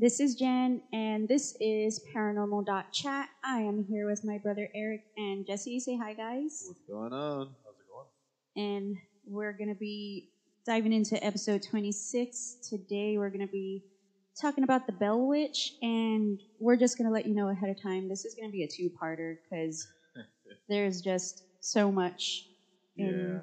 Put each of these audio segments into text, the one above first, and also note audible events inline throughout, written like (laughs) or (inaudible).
This is Jen, and this is Paranormal.chat. I am here with my brother Eric and Jesse. Say hi, guys. What's going on? How's it going? And we're going to be diving into episode 26. Today, we're going to be talking about the Bell Witch, and we're just going to let you know ahead of time this is going to be a two parter because (laughs) there's just so much. Yeah, yeah.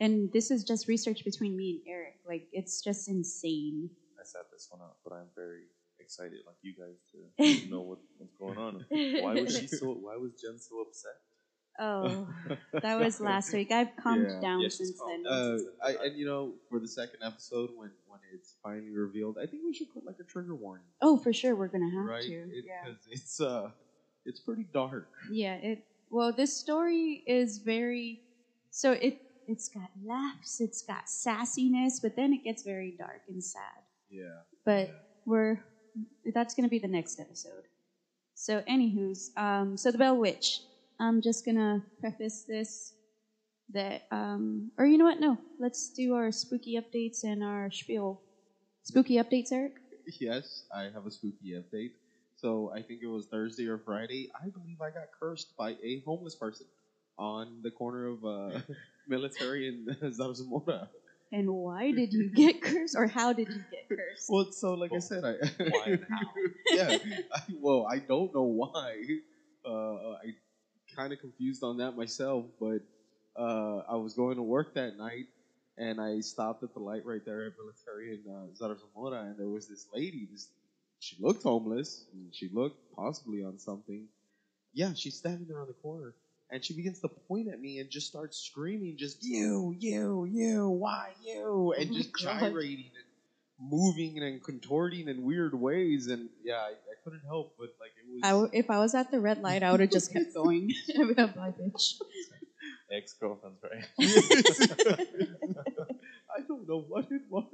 And this is just research between me and Eric. Like, it's just insane. Sat this one out, but I'm very excited, like you guys, to (laughs) know what, what's going on. Why was she so? Why was Jen so upset? Oh, (laughs) that was last week. I've calmed Yeah. down Yeah, since calmed then. Uh, I, and you know, for the second episode, when when it's finally revealed, I think we should put like a trigger warning, oh, for sure, we're gonna have right? to. It- yeah, it's uh, it's pretty dark. yeah. It well, this story is very so it it's got laughs, it's got sassiness, but then it gets very dark and sad. Yeah. But Yeah. we're that's gonna be the next episode. So, anywho's, um, so the Bell Witch. I'm just gonna preface this that, um, or you know what? No, let's do our spooky updates and our spiel. Spooky updates, Eric. Yes, I have a spooky update. So I think it was Thursday or Friday. I believe I got cursed by a homeless person on the corner of uh, (laughs) military and (laughs) Zarzamora. And why did you get (laughs) cursed, or how did you get cursed? Well, so like I said, I Why and (laughs) how? yeah. I, well, I don't know why. Uh, I kind of confused on that myself, but uh, I was going to work that night, and I stopped at the light right there at Military in uh, Zarzamora, and there was this lady. This she looked homeless, and she looked possibly on something. Yeah, she's standing there on the corner, and she begins to point at me and just starts screaming, just you, you, you, why you, oh and Oh my just God. gyrating and moving and contorting in weird ways. And yeah, I, I couldn't help but like it was. I w- if I was at the red light, I would have just kept (laughs) going. (laughs) Bye, bitch. Ex girlfriends, right? (laughs) I don't know what it was.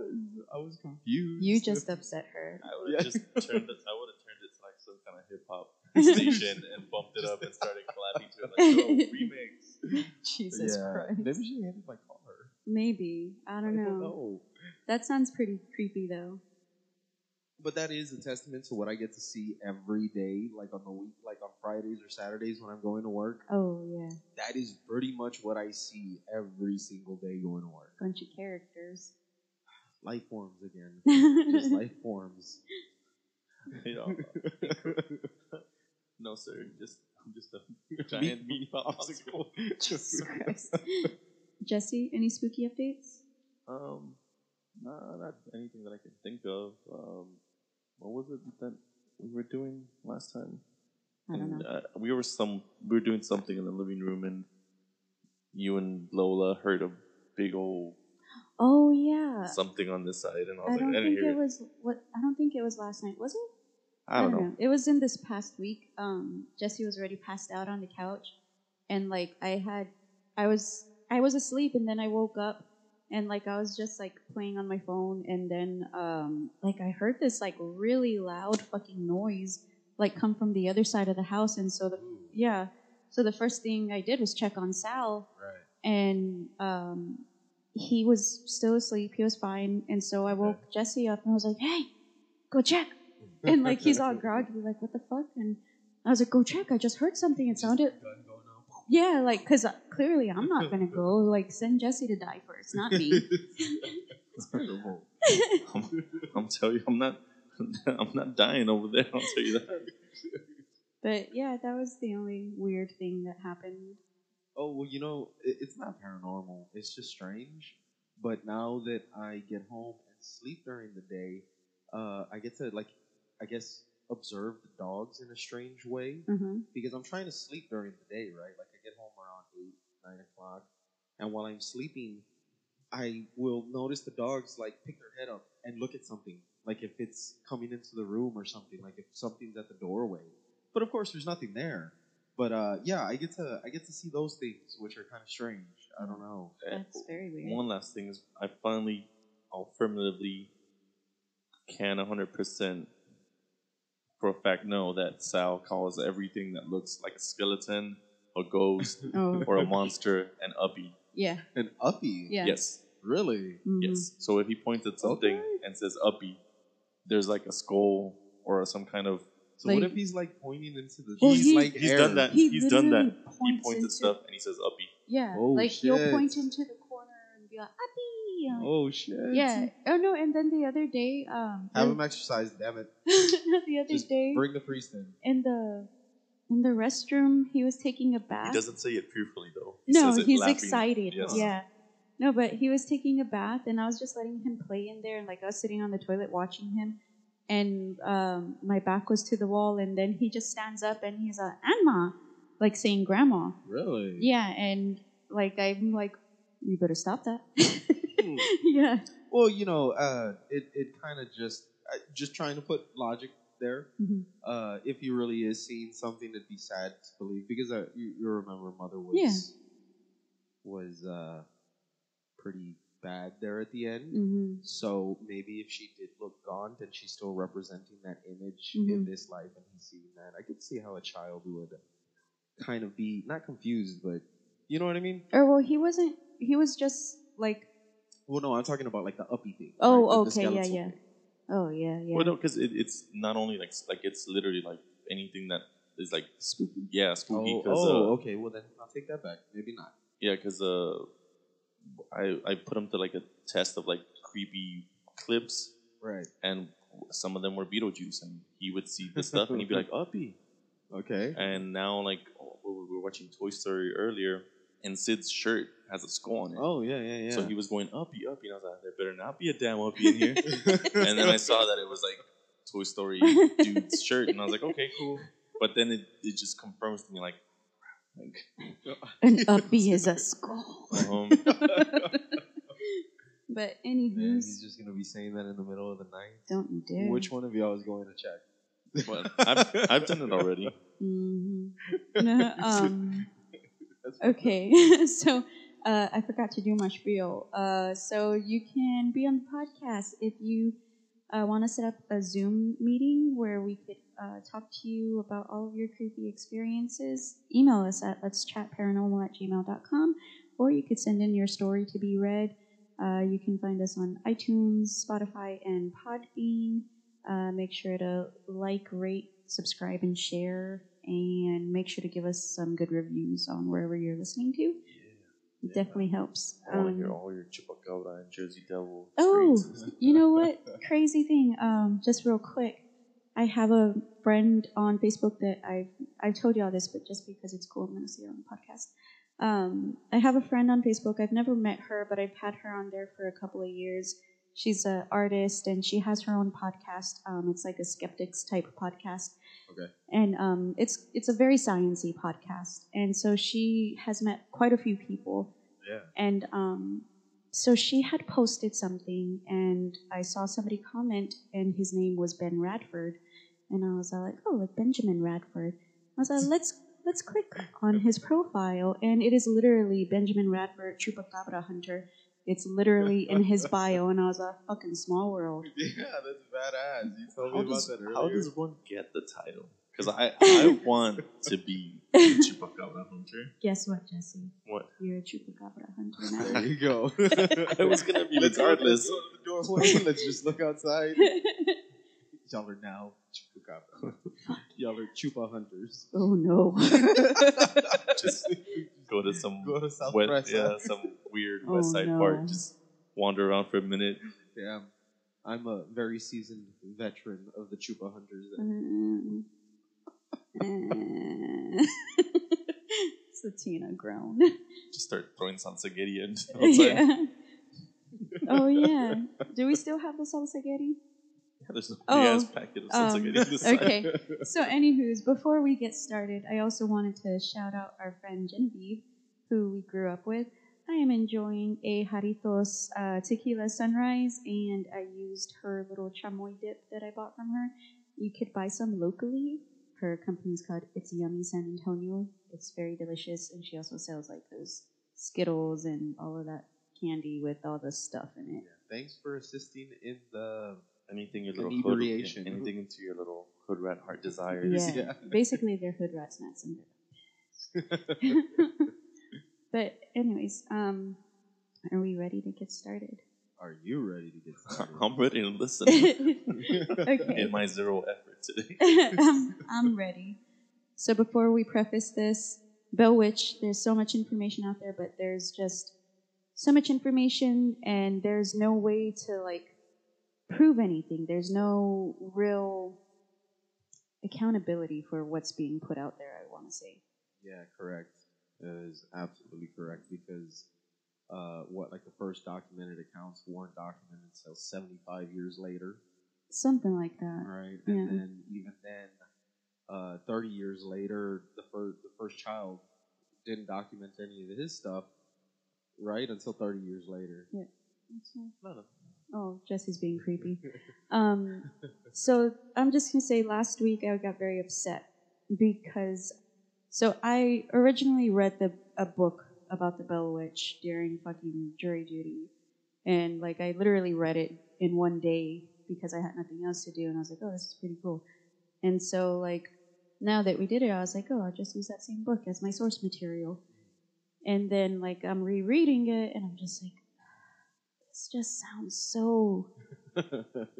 I was confused. You just upset her. I would have Yeah. just turned it. I would have turned it to like some kind of hip hop (laughs) station and bumped it up and (laughs) started clapping to it like, "Yo, remix." (laughs) Jesus yeah. Christ. Maybe she hated my car. Maybe. I don't know. know. That sounds pretty creepy, though. But that is a testament to what I get to see every day, like on the week, like on Fridays or Saturdays when I'm going to work. Oh, yeah. That is pretty much what I see every single day going to work. Bunch of characters. Life forms again. Just life forms. You know, no sir, just I'm just a giant meat popsicle. (laughs) Jesus Christ. Jesse, any spooky updates? Um, nah, not anything that I can think of. Um, what was it that we were doing last time? I don't And, know. Uh, we were some we were doing something in the living room, and you and Lola heard a big old Oh, yeah. something on this side, and I was I like, don't think hear it was what I don't think it was last night, was it? I don't know. It was in this past week. Um, Jesse was already passed out on the couch, and like I had, I was I was asleep, and then I woke up, and like I was just like playing on my phone, and then um, like I heard this like really loud fucking noise, like come from the other side of the house, and so the yeah, so the first thing I did was check on Sal, Right. and um, he was still asleep. He was fine, and so I woke Jesse up, and I was like, "Hey, go check." And like he's all groggy, like, "What the fuck?" And I was like, "Go check! I just heard something. It sounded, Gun going off. yeah, like, cause uh, clearly I'm not gonna go. Like, send Jesse to die first, not me." (laughs) I'm, I'm telling you, I'm not. I'm not dying over there. I'll tell you that. but yeah, that was the only weird thing that happened. Oh well, you know, it, it's not paranormal. It's just strange. But now that I get home and sleep during the day, uh, I get to like, I guess, observe the dogs in a strange way hmm because I'm trying to sleep during the day, right? Like I get home around eight, nine o'clock, and while I'm sleeping, I will notice the dogs like pick their head up and look at something, like if it's coming into the room or something, like if something's at the doorway. But of course, there's nothing there. But uh, yeah, I get to I get to see those things, which are kind of strange. I don't know. That's very weird. One last thing is, I finally affirmatively can 100% for a fact know that Sal calls everything that looks like a skeleton, a ghost, (laughs) Oh, or a monster an uppy. yeah, An uppy, yeah. Yes, really? Mhm. yes. So if he points at something Okay. and says uppy, there's like a skull or some kind of. So what if he's like pointing into the? Well, he's, he- like He's air. done that. He he's done that. literally He points points into- at stuff and he says uppy. Yeah, Oh, like he'll point into the corner and be like, "Uppy." Like- Oh shit! Yeah. Oh no. And then the other day, um, Have the- him exercise, damn it. (laughs) the other Just day bring the priest in. in the in the restroom, he was taking a bath. He doesn't say it fearfully though. He no, says it he's laughing. excited. Yes. Yeah. No, but he was taking a bath, and I was just letting him play in there, and like I was sitting on the toilet watching him, and um, my back was to the wall, and then he just stands up and he's like, "Anma," like saying "grandma." Really? Yeah, and like I'm like, "You better stop that." (laughs) (laughs) Yeah. Well, you know, uh, it it kind of just just trying to put logic there. Mhm. Uh, if he really is seeing something, it'd be sad to believe because uh, you, you remember mother was Yeah. was uh, pretty bad there at the end. hmm So maybe if she did look gaunt and she's still representing that image in Mhm. this life and he's seeing that, I could see how a child would kind of be not confused, but you know what I mean. Or well, he wasn't. He was just like, Well, no, I'm talking about like the uppy thing. Oh, right? The- the okay, yeah, yeah. thing. oh yeah, yeah. Well, no, because it, it's not only like like it's literally like anything that is like Spooky. yeah spooky. Oh, 'cause, oh, uh, okay. Well, then I'll take that back. Maybe not. Yeah, because uh, I I put him to like a test of like creepy clips, Right. and some of them were Beetlejuice, and he would see the stuff and he'd be (laughs) like uppy. Okay. And now like we were we were watching Toy Story earlier, and Sid's shirt has a skull on it. Oh yeah, yeah, yeah. So he was going uppy, uppy, and I was like, there better not be a damn uppy in here. (laughs) and then I saw that it was like Toy Story dude's shirt, and I was like, okay, cool. But then it, it just confirms to me like, like (laughs) An uppy is a skull. um, (laughs) But Man, he's just gonna be saying that in the middle of the night. don't you dare. Which one of y'all is going to check? but I've, I've done it already. hmm No, um, That's- okay, (laughs) so uh, I forgot to do my spiel. Uh, so you can be on the podcast if you uh, want to set up a Zoom meeting where we could uh, talk to you about all of your creepy experiences. Email us at let's chat paranormal at gmail.com or you could send in your story to be read. Uh, you can find us on iTunes, Spotify, and Podbean. Uh, make sure to like, rate, subscribe, and share. And make sure to give us some good reviews on wherever you're listening to. Yeah, It definitely helps. I want to Um, hear all your Chupacabra and Jersey Devil. Oh, (laughs) you know what? Crazy thing. Um, just real quick, I have a friend on Facebook that I've I've told y'all this, but just because it's cool, I'm gonna say it on the podcast. Um, I have a friend on Facebook. I've never met her, but I've had her on there for a couple of years. She's an artist and she has her own podcast. Um, it's like a skeptics type podcast. Okay. And um, it's it's a very sciency podcast. And so she has met quite a few people Yeah. and um, so she had posted something, and I saw somebody comment, and his name was Ben Radford, and I was like, oh, like Benjamin Radford. I was like, let's let's click on his profile, and it is literally Benjamin Radford, Chupacabra hunter. It's literally in his (laughs) bio, and I was like, fucking small world. (laughs) Yeah, that's badass. You told me How about does, that earlier. how does one get the title? Because I, (laughs) I want to be a Chupacabra hunter. Guess what, Jesse? What? You're a Chupacabra hunter now. there you go. I was gonna be Let's- regardless. Let's the doorway. Let's just look outside. Y'all are now chupacabra. (laughs) Y'all are chupa hunters. oh no. (laughs) Just go to some Go to South wet, Presa. yeah, some weird Oh, West Side no. park. Just wander around for a minute. Damn. I'm a very seasoned veteran of the chupa hunters. Mm. (laughs) Satina groan. Just start throwing salsagetti in outside. yeah. Oh yeah. Do we still have the salsagetti? There's a big Oh, ass packet of um, salsagetti (laughs) on. Okay. So, anywho's, before we get started, I also wanted to shout out our friend Genevieve, who we grew up with. I am enjoying a Jarritos uh, tequila sunrise, and I used her little chamoy dip that I bought from her. You could buy some locally. Her company's called It's Yummy San Antonio. It's very delicious, and she also sells like those Skittles and all of that candy with all the stuff in it. Thanks for assisting in the. Anything your little Inebriation. hood, anything into your little hood rat heart desires. Yeah. Yeah. (laughs) Basically, they're hood rats, snacks (laughs) and But anyways, um, are we ready to get started? Are you ready to get started? (laughs) I'm ready to listen okay. in my zero effort today. I'm, I'm ready. So before we preface this, Bell Witch, there's so much information out there, but there's just so much information, and there's no way to like prove anything. There's no real accountability for what's being put out there. I want to say. Yeah, correct. That is absolutely correct because uh, what like the first documented accounts weren't documented until 75 years later, Something like that. right? Yeah. And then even then, uh, 30 years later, the first the first child didn't document any of his stuff, right? Until 30 years later. No, no. Oh, Jesse's being creepy. (laughs) Um, so I'm just gonna say, last week I got very upset because, so I originally read the a book about the Bell Witch during fucking jury duty, and like I literally read it in one day because I had nothing else to do, and I was like, oh, this is pretty cool. And so like now that we did it, I was like, oh, I'll just use that same book as my source material. And then like I'm rereading it, and I'm just like, this just sounds so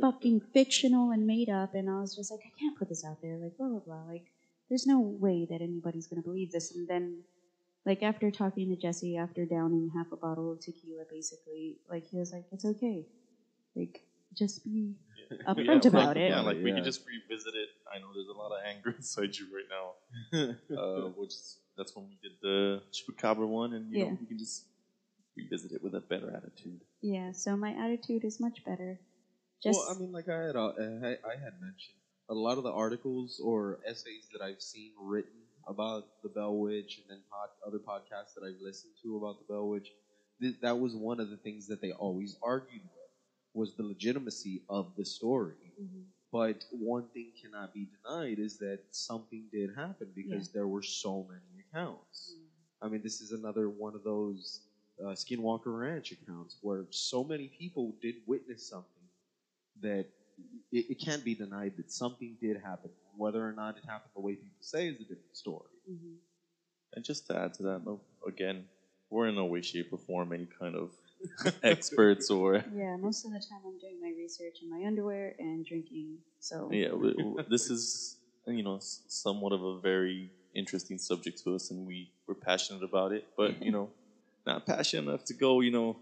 fucking fictional and made up. And I was just like, I can't put this out there. Like, blah, blah, blah. Like, there's no way that anybody's going to believe this. And then, like, after talking to Jesse, after downing half a bottle of tequila, basically, like, he was like, it's okay. Like, just be upfront (laughs) yeah, about like, it. Yeah, like we Yeah. can just revisit it. I know there's a lot of anger (laughs) inside you right now, (laughs) uh, which is, that's when we did the Chupacabra one, and you Yeah. know we can just revisit it with a better attitude. Yeah, so my attitude is much better. Just, well, I mean, like I had, uh, I I had mentioned, a lot of the articles or essays that I've seen written about the Bell Witch, and then pod, other podcasts that I've listened to about the Bell Witch, th- that was one of the things that they always argued with was the legitimacy of the story. Mhm. But one thing cannot be denied is that something did happen because there were so many accounts. I mean, this is another one of those uh, Skinwalker Ranch accounts where so many people did witness something that it, it can't be denied that something did happen. Whether or not it happened the way people say is a different story. Mhm. And just to add to that, though, again, we're in no way, shape, or form any kind of (laughs) experts or (laughs) yeah, most of the time I'm doing my research in my underwear and drinking. So, yeah. w- w- This is you know somewhat of a very interesting subject to us, and we we're passionate about it, but you know, not passionate enough to go you know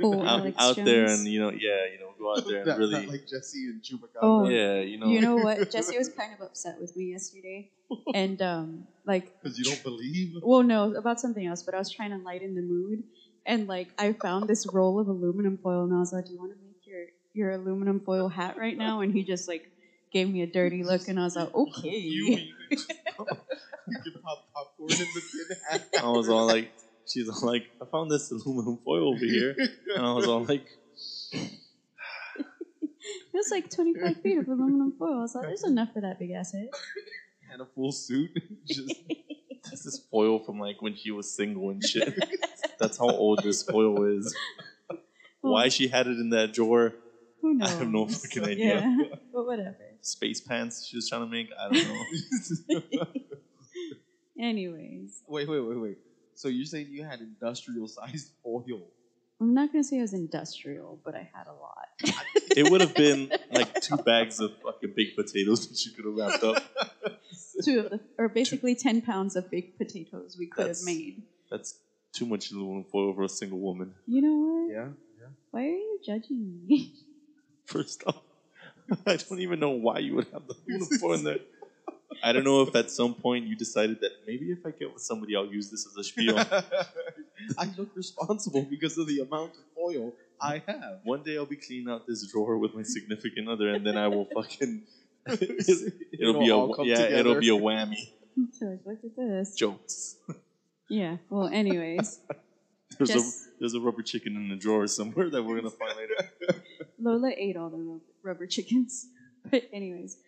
Full (laughs) out, Alex out there and you know yeah you know go out there and Not- really not like Jesse and Chupacabra. Oh, yeah you know You know what? (laughs) Jesse was kind of upset with me yesterday, and um, like, Because you don't believe. well, no, about something else. But I was trying to lighten the mood, and like, I found this roll of aluminum foil, and I was like, "Do you want to make your your aluminum foil hat right now?" And he just like gave me a dirty look, and I was like, "Okay." You, (laughs) you can pop popcorn in the tin hat. I was all like she's all like I found this aluminum foil over here and I was all like It was like 25 feet of aluminum foil. I was like, "There's enough for that big ass head." and a full suit. (laughs) Just this is foil from like when she was single and shit. That's how old this foil is. Why she had it in that drawer, Who I knows? have no fucking idea. Yeah, but whatever. Space pants she was trying to make, I don't know. (laughs) Anyways, wait, wait, wait, wait. So you're saying you had industrial (laughs) sized oil? I'm not gonna say it was industrial, but I had a lot. (laughs) It would have been (laughs) like two bags of fucking baked potatoes that you could have wrapped up. Two of the, or basically 10 pounds of baked potatoes we could have made. That's too much aluminum foil for a single woman. You know what? Yeah, yeah. Why are you judging me? First off, I don't even know why you would have the aluminum foil in there. I don't know if at some point you decided that maybe if I get with somebody, I'll use this as a spiel. (laughs) I look responsible because of the amount of oil I have. One day I'll be cleaning out this drawer with my significant other, and then I will fucking. (laughs) it'll (laughs) be a come yeah, it'll be a whammy. so like, look at this. Jokes. Yeah. Well, anyways, There's Just- a there's a rubber chicken in the drawer somewhere that we're gonna find later. Lola ate all the rubber chickens. But anyways,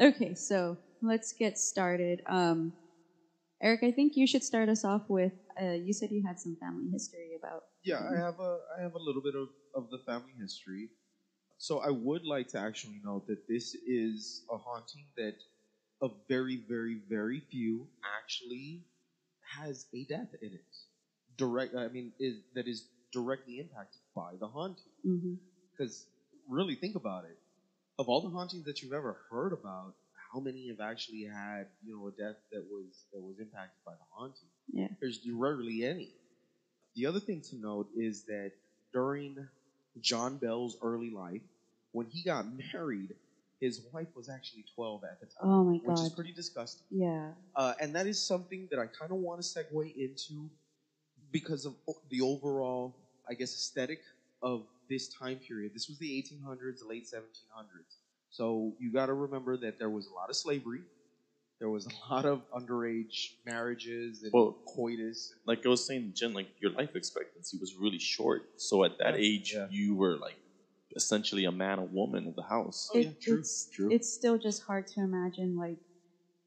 okay. So let's get started. Um, Eric, I think you should start us off with. Uh, you said you had some family history about. Yeah, I have a I have a little bit of, of the family history. So I would like to actually note that this is a haunting that a very, very, very few actually has a death in it. Direct I mean is that is directly impacted by the haunting. Because really, think about it. Of all the hauntings that you've ever heard about, how many have actually had you know a death that was that was impacted by the haunting? Yeah. There's rarely any. The other thing to note is that during John Bell's early life, when he got married, his wife was actually 12 at the time, Oh my which is pretty disgusting. Yeah. Uh, and that is something that I kind of want to segue into because of the overall, I guess, aesthetic of this time period. This was the 1800s, the late 1700s. So you got to remember that there was a lot of slavery. There was a (laughs) lot of underage marriages and Well- coitus. Like I was saying, Jen, like your life expectancy was really short. So at that Yeah, age, yeah. you were like essentially a man or woman of the house. Oh, yeah, true, it's, true. It's still just hard to imagine, like,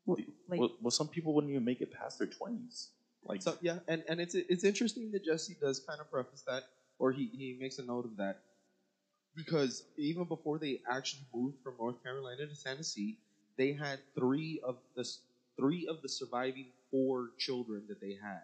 w- like well, well, some people wouldn't even make it past their twenties. Like, So yeah, and, and it's it's interesting that Jesse does kind of preface that, or he, he makes a note of that, because even before they actually moved from North Carolina to Tennessee, they had three of the three of the surviving four children that they had,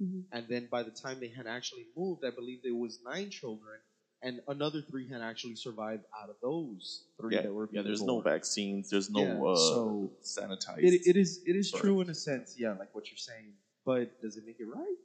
Mhm. and then by the time they had actually moved, I believe there was nine children, and another three had actually survived out of those three yeah, that were yeah. being There's no vaccines. There's no Yeah, uh, so sanitized. It, it is it is Sorry. true in a sense, yeah, like what you're saying. But does it make it right?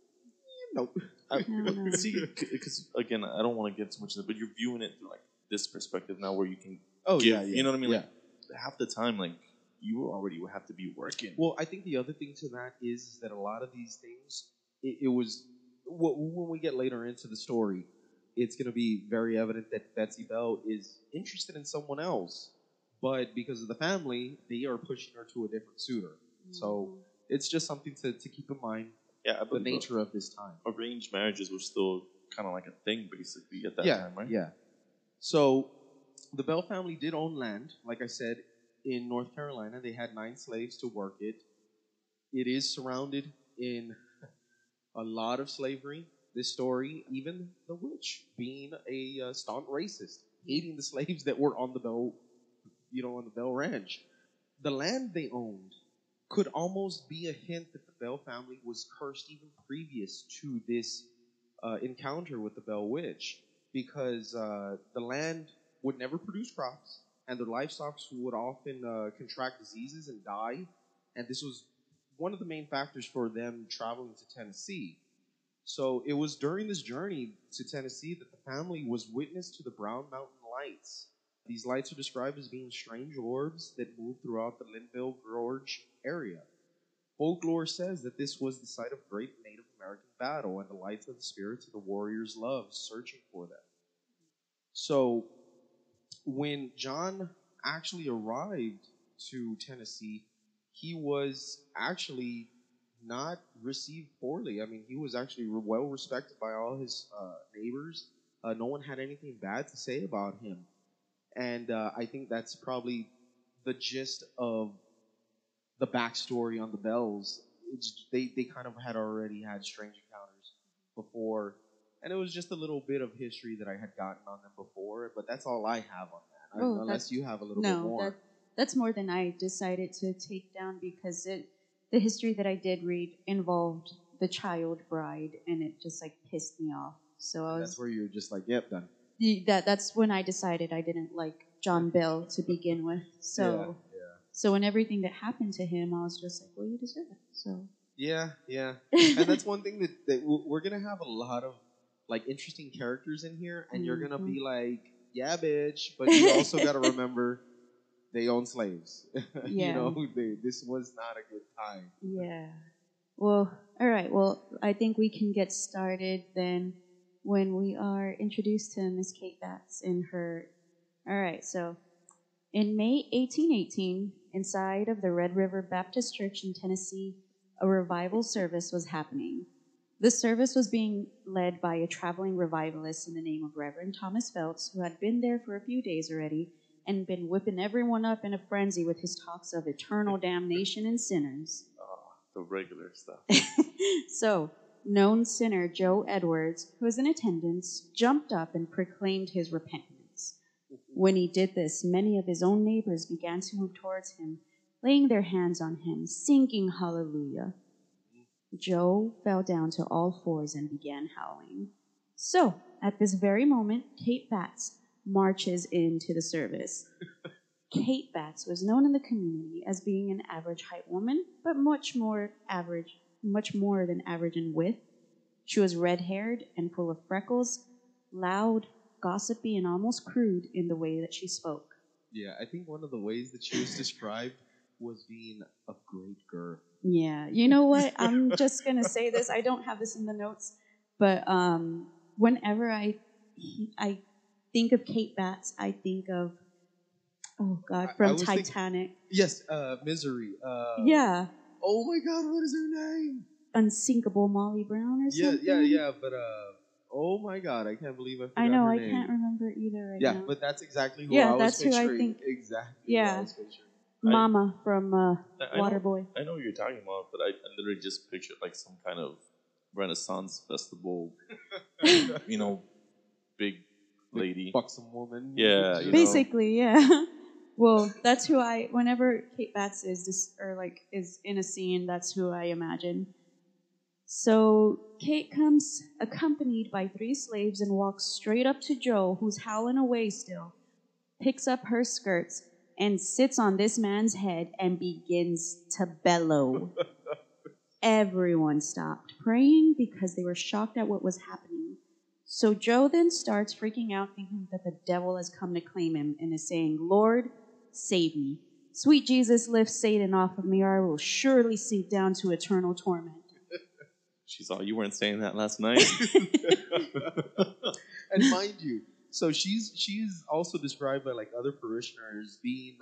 Yeah, no. I, No, no. (laughs) see, (laughs) because again, I don't want to get too much into it, but you're viewing it through like this perspective now, where you can Oh give, yeah, yeah, you know what I mean? yeah. Like half the time, like you already would have to be working. Well, I think the other thing to that is, is that a lot of these things, it, it was when we get later into the story, it's going to be very evident that Betsy Bell is interested in someone else, but because of the family, they are pushing her to a different suitor. So mm. it's just something to, to keep in mind yeah, I the believe uh, nature of this time. arranged marriages were still kind of like a thing, basically at that yeah, time, right? Yeah. So the Bell family did own land, like I said, in North Carolina. They had nine slaves to work it. It is surrounded in a lot of slavery. This story, even the witch being a uh, staunch racist, hating the slaves that were on the Bell, you know, on the Bell Ranch. The land they owned could almost be a hint that the Bell family was cursed even previous to this uh, encounter with the Bell Witch because uh, the land would never produce crops and their livestock would often uh, contract diseases and die. And this was one of the main factors for them traveling to Tennessee. So it was during this journey to Tennessee that the family was witness to the Brown Mountain Lights. These lights are described as being strange orbs that move throughout the Linville Gorge area. Folklore says that this was the site of great Native American battle and the lights of the spirits of the warriors' loved searching for them. So, when John actually arrived to Tennessee, he was actually not received poorly. I mean, he was actually well respected by all his uh, neighbors. Uh, no one had anything bad to say about him. And uh, I think that's probably the gist of the backstory on the Bells. It's, they, they kind of had already had strange encounters before. And it was just a little bit of history that I had gotten on them before, but that's all I have on that. I- Oh, unless you have a little bit more. that that's more than I decided to take down because it the history that I did read involved the child bride, and it just like pissed me off. So I that's where you're just like, yep, done. that that's when I decided I didn't like John Bell to begin with. So. So when everything that happened to him, I was just like, well, you deserve it. So Yeah, yeah. (laughs) and that's one thing that, that we're gonna have a lot of like interesting characters in here, and you're gonna be mm-hmm. like, yeah, bitch, but you also (laughs) gotta remember they own slaves. (laughs) Yeah. you know, they, this was not a good time. Yeah. Well, all right. Well, I think we can get started then when we are introduced to Miss Kate Batts in her. All right. So, in May 1818, inside of the Red River Baptist Church in Tennessee, a revival service was happening. The service was being led by a traveling revivalist in the name of Reverend Thomas Phelps, who had been there for a few days already and been whipping everyone up in a frenzy with his talks of eternal damnation and sinners. Ah, the regular stuff. (laughs) so, known sinner Joe Edwards, who was in attendance, jumped up and proclaimed his repentance. When he did this, many of his own neighbors began to move towards him, laying their hands on him, singing hallelujah. Joe fell down to all fours and began howling. So, at this very moment, Kate Batts marches into the service. (laughs) Kate Batts was known in the community as being an average height woman, but much more average, much more than average in width. She was red haired and full of freckles, loud, gossipy, and almost crude in the way that she spoke. Yeah, I think one of the ways that she was described was being a great girl. Yeah, you know what? I'm just gonna say this. I don't have this in the notes, but um, whenever I I think of Kate Batts, I think of oh god from was thinking- Titanic. Yes, uh, Misery. Uh, yeah, Oh my God, what is her name? unsinkable Molly Brown or Yeah, something. yeah, yeah. But uh, oh my God, I can't believe I forgot I know. her I name. can't remember either right Yeah, now. but that's exactly who Yeah, I was that's who I think- Exactly. Yeah. Who I was picturing. Mama from uh, I- I know- Waterboy. I know what you're talking about, but I, I literally just pictured like some kind of Renaissance festival, (laughs) you know, big lady. Buxom woman. Yeah, you know. Basically, yeah. (laughs) well, that's who I. Whenever Kate Batts is this, or like is in a scene, that's who I imagine. So Kate comes accompanied by three slaves and walks straight up to Joe, who's howling away still, picks up her skirts and sits on this man's head and begins to bellow. (laughs) Everyone stopped praying because they were shocked at what was happening. So Joe then starts freaking out, thinking that the devil has come to claim him and is saying, Lord, save me. Sweet Jesus, lift Satan off of me, or I will surely sink down to eternal torment. She's all, you weren't saying that last night. (laughs) and mind you, so she's she's also described by like other parishioners being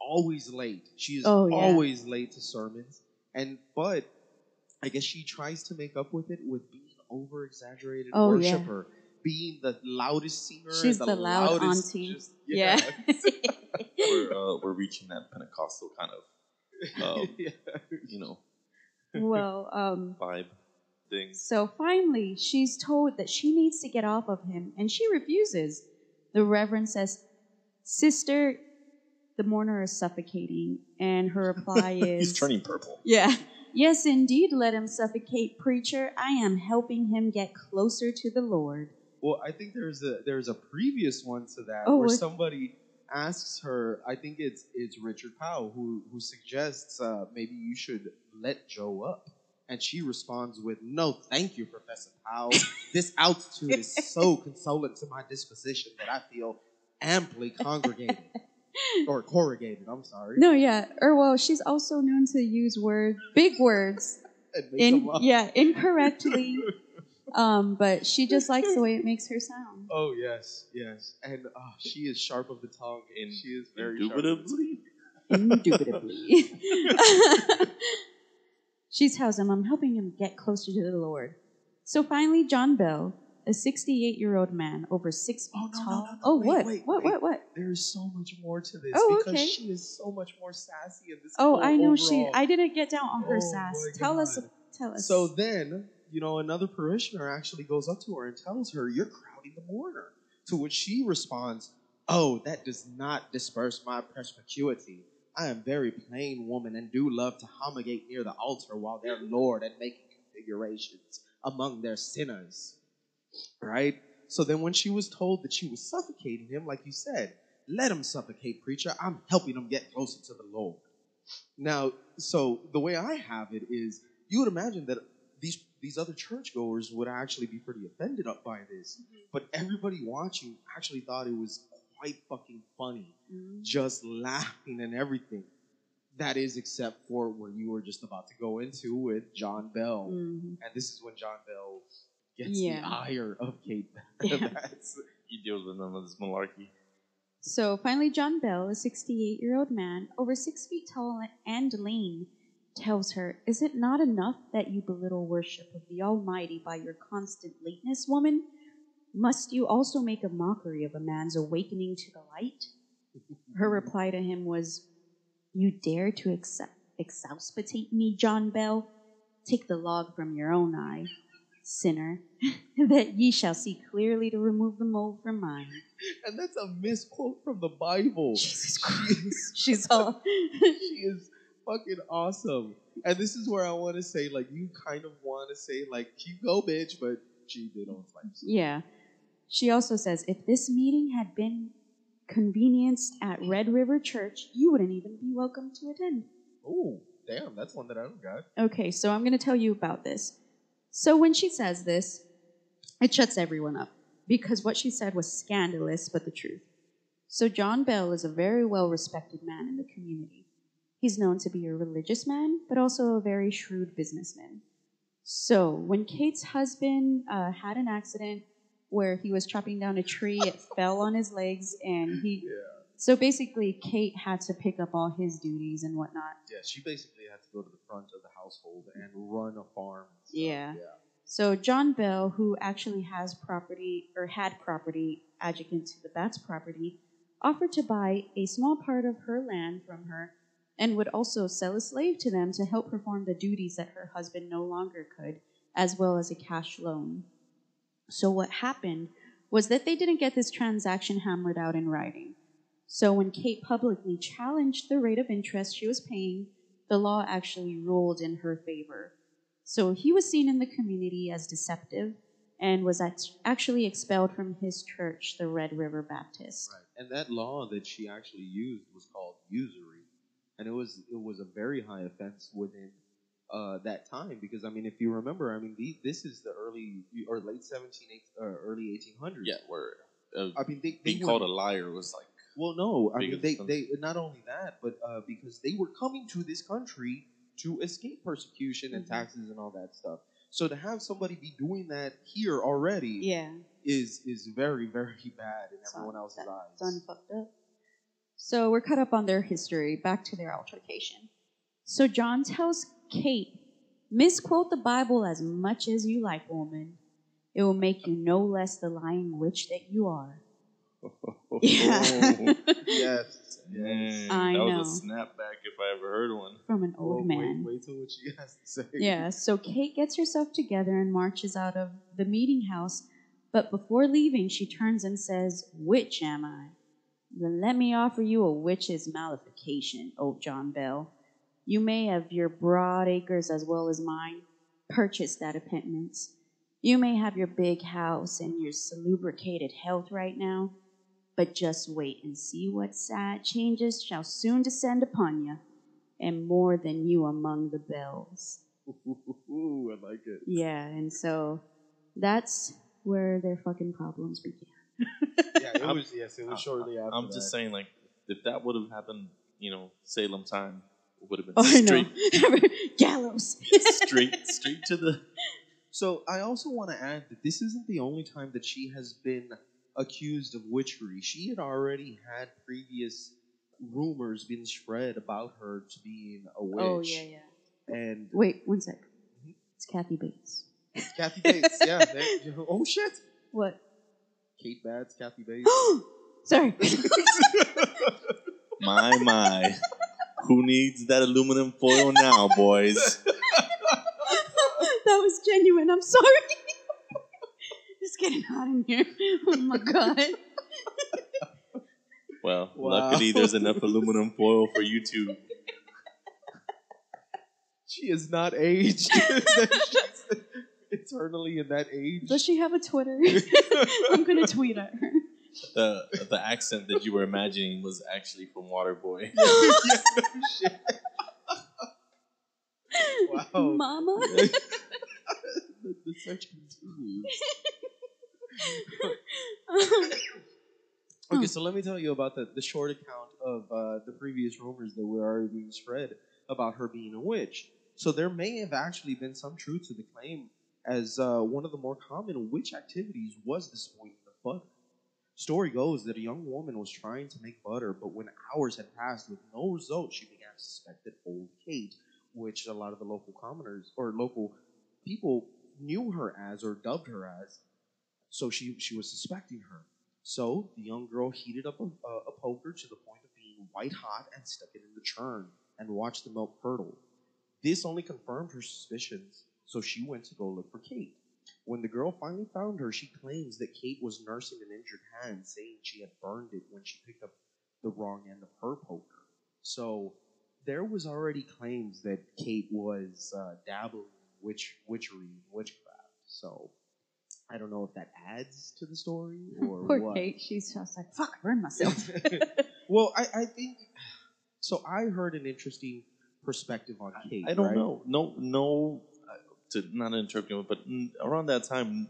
always late. She is Oh, yeah. always late to sermons, and but I guess she tries to make up with it with being over exaggerated Oh, yeah. worshiper, being the loudest singer. She's and the loud loudest, auntie. just- Yeah. (laughs) we're, uh, we're reaching that Pentecostal kind of, um, (laughs) Yeah. you know, well, um, vibe things. so finally, she's told that she needs to get off of him, and she refuses. The Reverend says, Sister, the mourner is suffocating, and her (laughs) reply is, He's turning purple. Yeah. Yes, indeed, let him suffocate, preacher. I am helping him get closer to the Lord. Well, I think there's a there's a previous one to that Oh, where what? somebody asks her. I think it's it's Richard Powell who who suggests uh, maybe you should let Joe up, and she responds with, "No, thank you, Professor Powell. (laughs) this altitude is so consoling to my disposition that I feel amply congregated (laughs) or corrugated. I'm sorry. No, yeah. Or well, she's also known to use words, big words, (laughs) in yeah, incorrectly. Um, but she just likes the way it makes her sound. Oh yes, yes, and uh, she is sharp of the tongue. and she is very sharp of the tongue. Indubitably. Indubitably. She tells him, I'm helping him get closer to the Lord. So finally, John Bell, a 68 year old man, over six feet Oh, no, tall. no, no. Oh, Wait, what? wait, what? wait. What? What? There is so much more to this Oh, because okay. she is so much more sassy in this. Oh, I know she. I didn't get down on her Oh, sass. Tell us. Tell us. So then, you know, another parishioner actually goes up to her and tells her, "You're crowding the mourner." To which she responds, "Oh, that does not disperse my perspicuity. I am very plain woman and do love to homigate near the altar while they're Lord and making configurations among their sinners." Right. So then, when she was told that she was suffocating him, like you said, let him suffocate, preacher. I'm helping him get closer to the Lord. Now, so the way I have it is, you would imagine that these these other churchgoers would actually be pretty offended up by this, mm-hmm. but everybody watching actually thought it was quite fucking funny, Mm. just laughing and everything. That is, except for where you were just about to go into with John Bell, Mhm. and this is when John Bell gets Yeah. the ire of Kate. (laughs) Yeah. That's- He deals with none of this malarkey. So finally, John Bell, a 68 year old man, over six feet tall and lean, tells her, Is it not enough that you belittle worship of the Almighty by your constant lateness, woman? Must you also make a mockery of a man's awakening to the light? Her reply to him was, You dare to ex- me, John Bell? Take the log from your own eye, sinner, (laughs) that ye shall see clearly to remove the mold from mine. and that's a misquote from the Bible. Jesus She Christ. is She's all. (laughs) she is fucking awesome. And this is where I want to say, like, you kind of want to say, like, keep go, bitch, but she did own slaves. Yeah. She also says if this meeting had been convenienced at Red River Church, you wouldn't even be welcome to attend. Oh, damn, that's one that I don't got. Okay, so I'm going to tell you about this. So when she says this, it shuts everyone up because what she said was scandalous but the truth. So John Bell is a very well respected man in the community. He's known to be a religious man, but also a very shrewd businessman. So when Kate's husband uh, had an accident where he was chopping down a tree, it (laughs) fell on his legs, and he. Yeah. So basically, Kate had to pick up all his duties and whatnot. Yeah, she basically had to go to the front of the household and run a farm. Yeah. Yeah. So John Bell, who actually has property or had property adjacent to the Batts property, offered to buy a small part of her land from her and would also sell a slave to them to help perform the duties that her husband no longer could, as well as a cash loan. So what happened was that they didn't get this transaction hammered out in writing. So when Kate publicly challenged the rate of interest she was paying, the law actually ruled in her favor. So he was seen in the community as deceptive and was act- actually expelled from his church, the Red River Baptist. Right. And that law that she actually used was called usury, and it was it was a very high offense within uh, that time because I mean, if you remember, I mean, the, this is the early or late 17, uh, early 1800s. Yeah, where uh, I mean, they, they being were, called a liar was like Well, no, I mean they, they not only that, but uh, because they were coming to this country to escape persecution and Mhm. taxes and all that stuff. So to have somebody be doing that here already Yeah. is is very very (laughs) bad in It's everyone un- else's that- eyes. It's unfucked up. So we're caught up on their history. Back to their altercation. So John tells Kate, misquote the Bible as much as you like, woman. It will make you no less the lying witch that you are. (laughs) Yeah. yes, Man, I that know. was a snapback if I ever heard one. From an Well, old man. Wait, wait till what she has to say. Yeah, so Kate gets herself together and marches out of the meeting house, but before leaving, she turns and says, Witch am I? Then let me offer you a witch's malification, O oh, John Bell. You may have your broad acres as well as mine, purchased that a. You may have your big house and your salubricated health right now, but just wait and see what sad changes shall soon descend upon you, and more than you among the bells. Ooh, I like it. Yeah, and so that's where their fucking problems began. (laughs) Yeah, it I'm- was. Yes, it was shortly after. I'm just that. saying, like, if that would have happened, you know, Salem time, it would have been Oh, straight. (laughs) Gallows. straight, straight to the. So I also want to add that this isn't the only time that she has been accused of witchery. She had already had previous rumors being spread about her to being a witch. oh, yeah, yeah. And Wait, one sec. Mhm. It's Kathy Bates. It's Kathy Bates, yeah. (laughs) there- oh shit. What? Kate Bates, Kathy (gasps) Bates. Sorry. (laughs) My, my. Who needs that aluminum foil now, boys? that was genuine. I'm sorry. it's getting hot in here. Oh my god. Well, Wow. luckily there's enough aluminum foil for you two. she is not aged. (laughs) She's eternally in that age. Does she have a Twitter? (laughs) I'm gonna tweet at her. The the accent that you were imagining was actually from Waterboy. (laughs) yeah. Wow. Mama. (laughs) the, the search continues. Okay, so let me tell you about the, the short account of uh, the previous rumors that were already being spread about her being a witch. So there may have actually been some truth to the claim, as uh, one of the more common witch activities was the spoiling of butter. Story goes that a young woman was trying to make butter, but when hours had passed with no result, she began to suspect that old Kate, which a lot of the local commoners or local people knew her as or dubbed her as, so she she was suspecting her. So the young girl heated up a, a, a poker to the point of being white hot and stuck it in the churn and watched the milk curdle. This only confirmed her suspicions, so she went to go look for Kate. When the girl finally found her, she claims that Kate was nursing an injured hand, saying she had burned it when she picked up the wrong end of her poker. So there was already claims that Kate was uh, dabbling in witch, witchery and witchcraft. So I don't know if that adds to the story (laughs) or Poor what. Kate. She's just like, fuck, I burned myself. (laughs) (laughs) well, I, I think so. I heard an interesting perspective on Kate. I don't right? know. No, no. To not interrupt you, but around that time,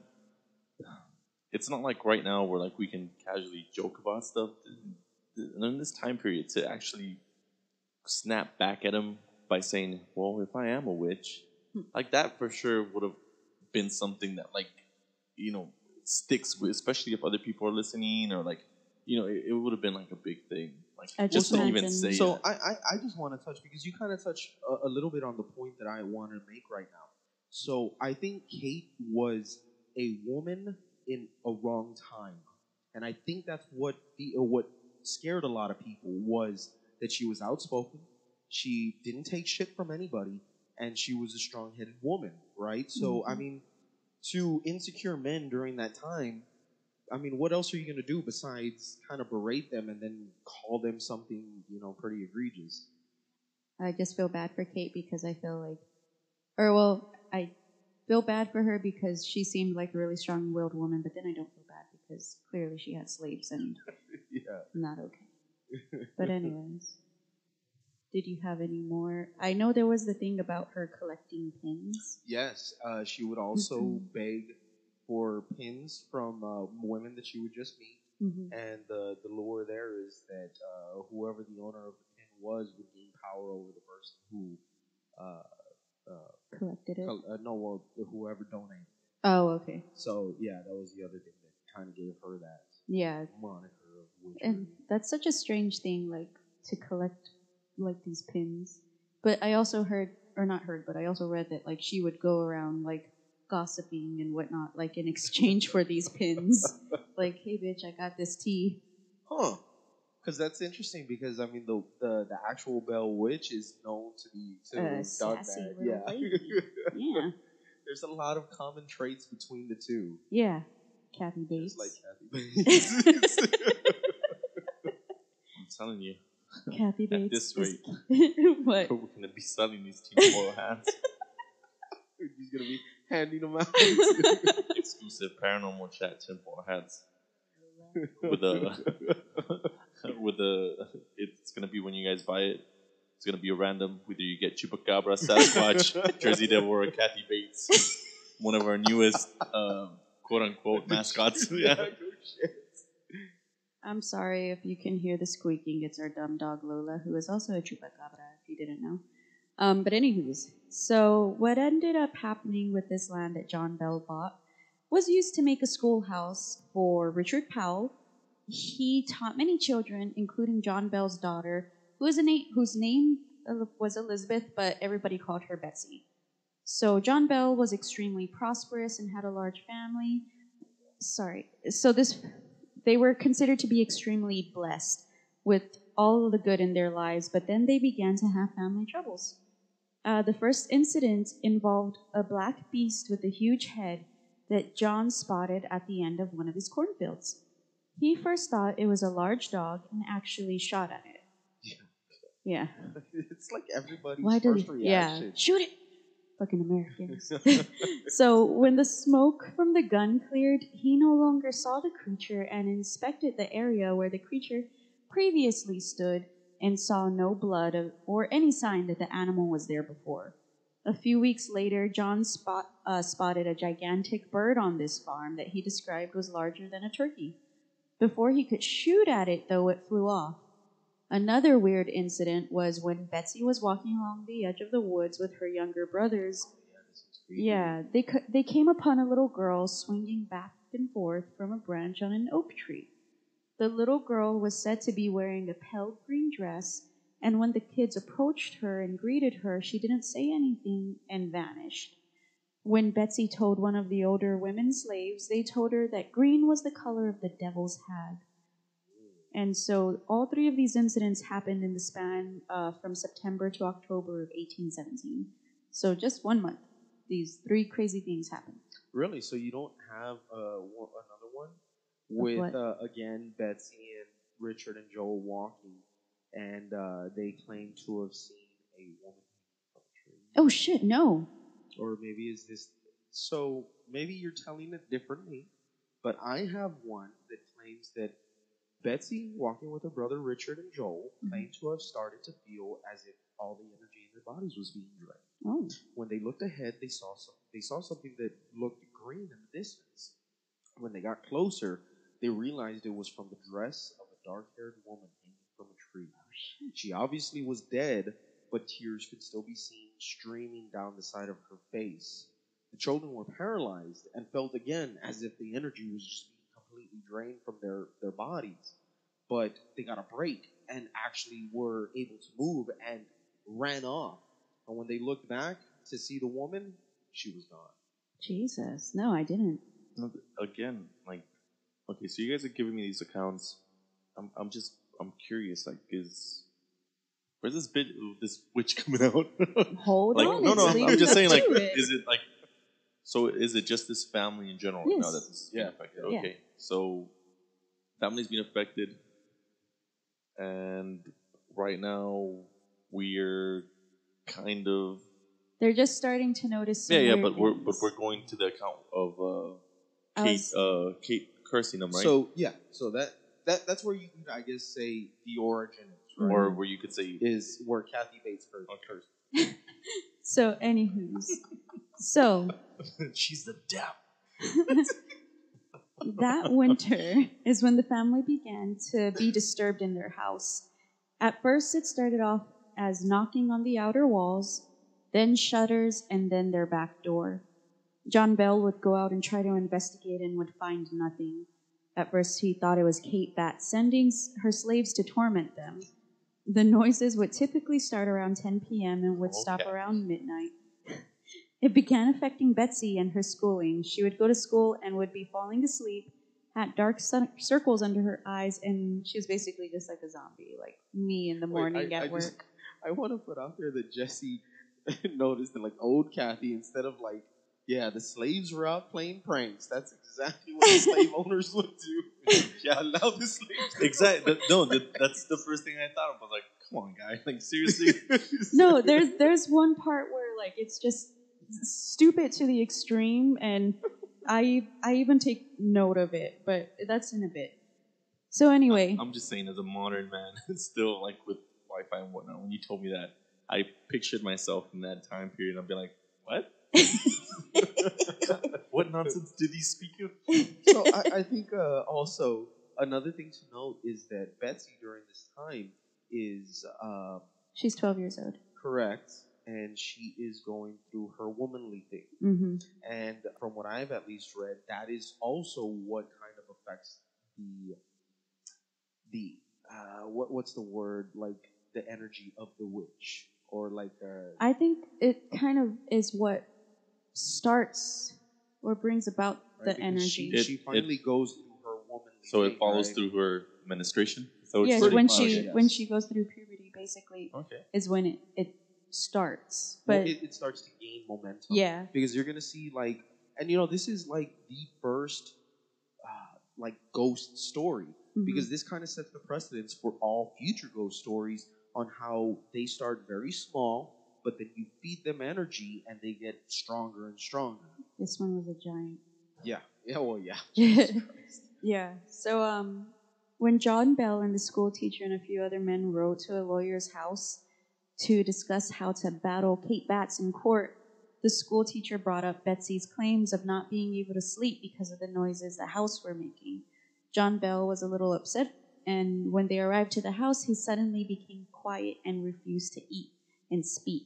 it's not like right now where like we can casually joke about stuff. And in this time period, to actually snap back at him by saying, "Well, if I am a witch," Hmm. like that for sure would have been something that like you know sticks with, especially if other people are listening or like you know it, it would have been like a big thing. Like I just just to even say So that. I, I, I just want to touch because you kind of touched a, a little bit on the point that I want to make right now. So I think Kate was a woman in a wrong time, and I think that's what the what scared a lot of people was that she was outspoken, she didn't take shit from anybody, and she was a strong-headed woman, right? So I Mhm. mean, to insecure men during that time, I mean, what else are you going to do besides kind of berate them and then call them something, you know, pretty egregious? I just feel bad for Kate because I feel like, or well, I feel bad for her because she seemed like a really strong-willed woman, but then I don't feel bad because clearly she had slaves and (laughs) Yeah. not okay. But anyways, did you have any more? I know there was the thing about her collecting pins. Yes, uh, she would also Mhm. beg for pins from uh, women that she would just meet, Mm-hmm. and the the lure there is that uh, whoever the owner of the pin was would gain power over the person who, uh, Collected it. col- uh, no, well, whoever donated. Oh, okay. So yeah, that was the other thing that kind of gave her that Yeah, moniker of witchery. and that's such a strange thing, like to collect like these pins. But I also heard, or not heard, but I also read that like she would go around like gossiping and whatnot, like in exchange for these pins. (laughs) like, hey, bitch, I got this tea. Huh. Because that's interesting. Because I mean, the the, the actual Bell Witch is known to be to A have done sassy Yeah. lady. (laughs) Yeah, There's a lot of common traits between the two. yeah. Kathy Bates. Just like Kathy (laughs) Bates. I'm telling you, Kathy at Bates. this is- rate, (laughs) what? we're gonna be selling these tinfoil hats. He's gonna be handing them out. Exclusive paranormal chat tinfoil hats with a (laughs) with a. It's gonna be when you guys buy it. It's gonna be a random. Whether you get Chupacabra, Sasquatch, (laughs) Jersey Devil, or Kathy Bates, one of our newest um, quote unquote mascots. yeah. (laughs) Yeah. no shit. I'm sorry if you can hear the squeaking. It's our dumb dog Lola, who is also a chupacabra, if you didn't know. Um, but anywho's, so what ended up happening with this land that John Bell bought was used to make a schoolhouse for Richard Powell. He taught many children, including John Bell's daughter, who is whose name was Elizabeth, but everybody called her Betsy. So John Bell was extremely prosperous and had a large family. Sorry. So this they were considered to be extremely blessed with all the good in their lives, but then they began to have family troubles. Uh, the first incident involved a black beast with a huge head that John spotted at the end of one of his cornfields. He first thought it was a large dog and actually shot at it. Yeah. (laughs) It's like everybody's Why did first he? Yeah. Shoot it! Fucking Americans. (laughs) (laughs) so when the smoke from the gun cleared, he no longer saw the creature and inspected the area where the creature previously stood and saw no blood or any sign that the animal was there before. A few weeks later, John spot, uh, spotted a gigantic bird on this farm that he described was larger than a turkey. Before he could shoot at it, though, it flew off. Another weird incident was when Betsy was walking along the edge of the woods with her younger brothers. Yeah, they they came upon a little girl swinging back and forth from a branch on an oak tree. The little girl was said to be wearing a pale green dress, and when the kids approached her and greeted her, she didn't say anything and vanished. When Betsy told one of the older women slaves, they told her that green was the color of the devil's hag. And so all three of these incidents happened in the span uh, from September to October of 1817. So just one month, these three crazy things happened. Really? So you don't have uh, another one with uh, again Betsy and Richard and Joel walking, and uh, they claim to have seen a woman from a tree. Oh shit, no. Or maybe is this So maybe you're telling it differently, but I have one that claims that Betsy, walking with her brother Richard and Joel, Mhm. claim to have started to feel as if all the energy in their bodies was being drained. Oh. When they looked ahead, they saw some, they saw something that looked green in the distance. When they got closer, they realized it was from the dress of a dark-haired woman hanging from a tree. She obviously was dead, but tears could still be seen streaming down the side of her face. The children were paralyzed and felt again as if the energy was just being completely drained from their, their bodies. But they got a break and actually were able to move and ran off. And when they looked back to see the woman, she was gone. Jesus. No, I didn't. Again, like, okay, so you guys are giving me these accounts. I'm, I'm just, I'm curious. Like, is where's this bit, this witch (laughs) coming out? Hold like, on. no, no, I'm, I'm just saying, like, to it. is it like, so is it just this family in general right now Yes. that this Yeah. being affected? Yeah. Okay, so family's been affected, and right now we're kind of They're just starting to notice. Yeah, yeah, weird but we're but we're going to the account of uh, Kate, was- uh, Kate cursing them, right? So yeah, so that, that that's where you can I guess say the origin is, right? or where you could say is where Kathy Bates first Okay. cursed. (laughs) So, anywho's, so (laughs) she's the devil. (laughs) that winter is when the family began to be disturbed in their house. At first, it started off as knocking on the outer walls, then shutters, and then their back door. John Bell would go out and try to investigate and would find nothing. At first, he thought it was Kate Batts sending her slaves to torment them. The noises would typically start around 10 p.m. and would stop around midnight. (laughs) It began affecting Betsy and her schooling. She would go to school and would be falling asleep, had dark sun- circles under her eyes, and she was basically just like a zombie, like me in the Wait, morning I- at (laughs) I work. just- I want to put out there that Jesse (laughs) noticed that like old Kathy instead of like yeah the slaves were out playing pranks. That's exactly what the (laughs) slave owners would do. (laughs) Yeah, allow the slaves. Exactly. That- no, that, that's the first thing I thought of. I was like, come on, guy. Like seriously. (laughs) no, there's there's one part where like it's just stupid to the extreme, and I I even take note of it, but that's in a bit. So anyway, I'm just saying, as a modern man, still like with Wi-Fi and whatnot. When you told me that, I pictured myself in that time period. and I'd be like, what? (laughs) what nonsense did he speak of? so I, I think uh, also another thing to note is that Betsy during this time is uh, she's 12 years old. correct, and she is going through her womanly thing. hmm And from what I've at least read, that is also what kind of affects the the uh, what what's the word like the energy of the witch or like uh, I think it kind of is what starts or brings about right? the energy. She, It- she it- finally goes through her womanly. So it follows right? through her menstruation. So it's yes, when she yes. when she goes through puberty, basically Okay. is when it it starts. Well, But it, it starts to gain momentum. yeah, because you're gonna see like, and you know this is like the first uh, like ghost story mhm. because this kind of sets the precedence for all future ghost stories on how they start very small, but then you feed them energy and they get stronger and stronger. this one was a giant. Yeah. Yeah. Well, yeah. (laughs) yeah. So um, when John Bell and the school teacher and a few other men rode to a lawyer's house to discuss how to battle Kate Batts in court, the school teacher brought up Betsy's claims of not being able to sleep because of the noises the house were making. John Bell was a little upset, and when they arrived to the house, he suddenly became quiet and refused to eat and speak.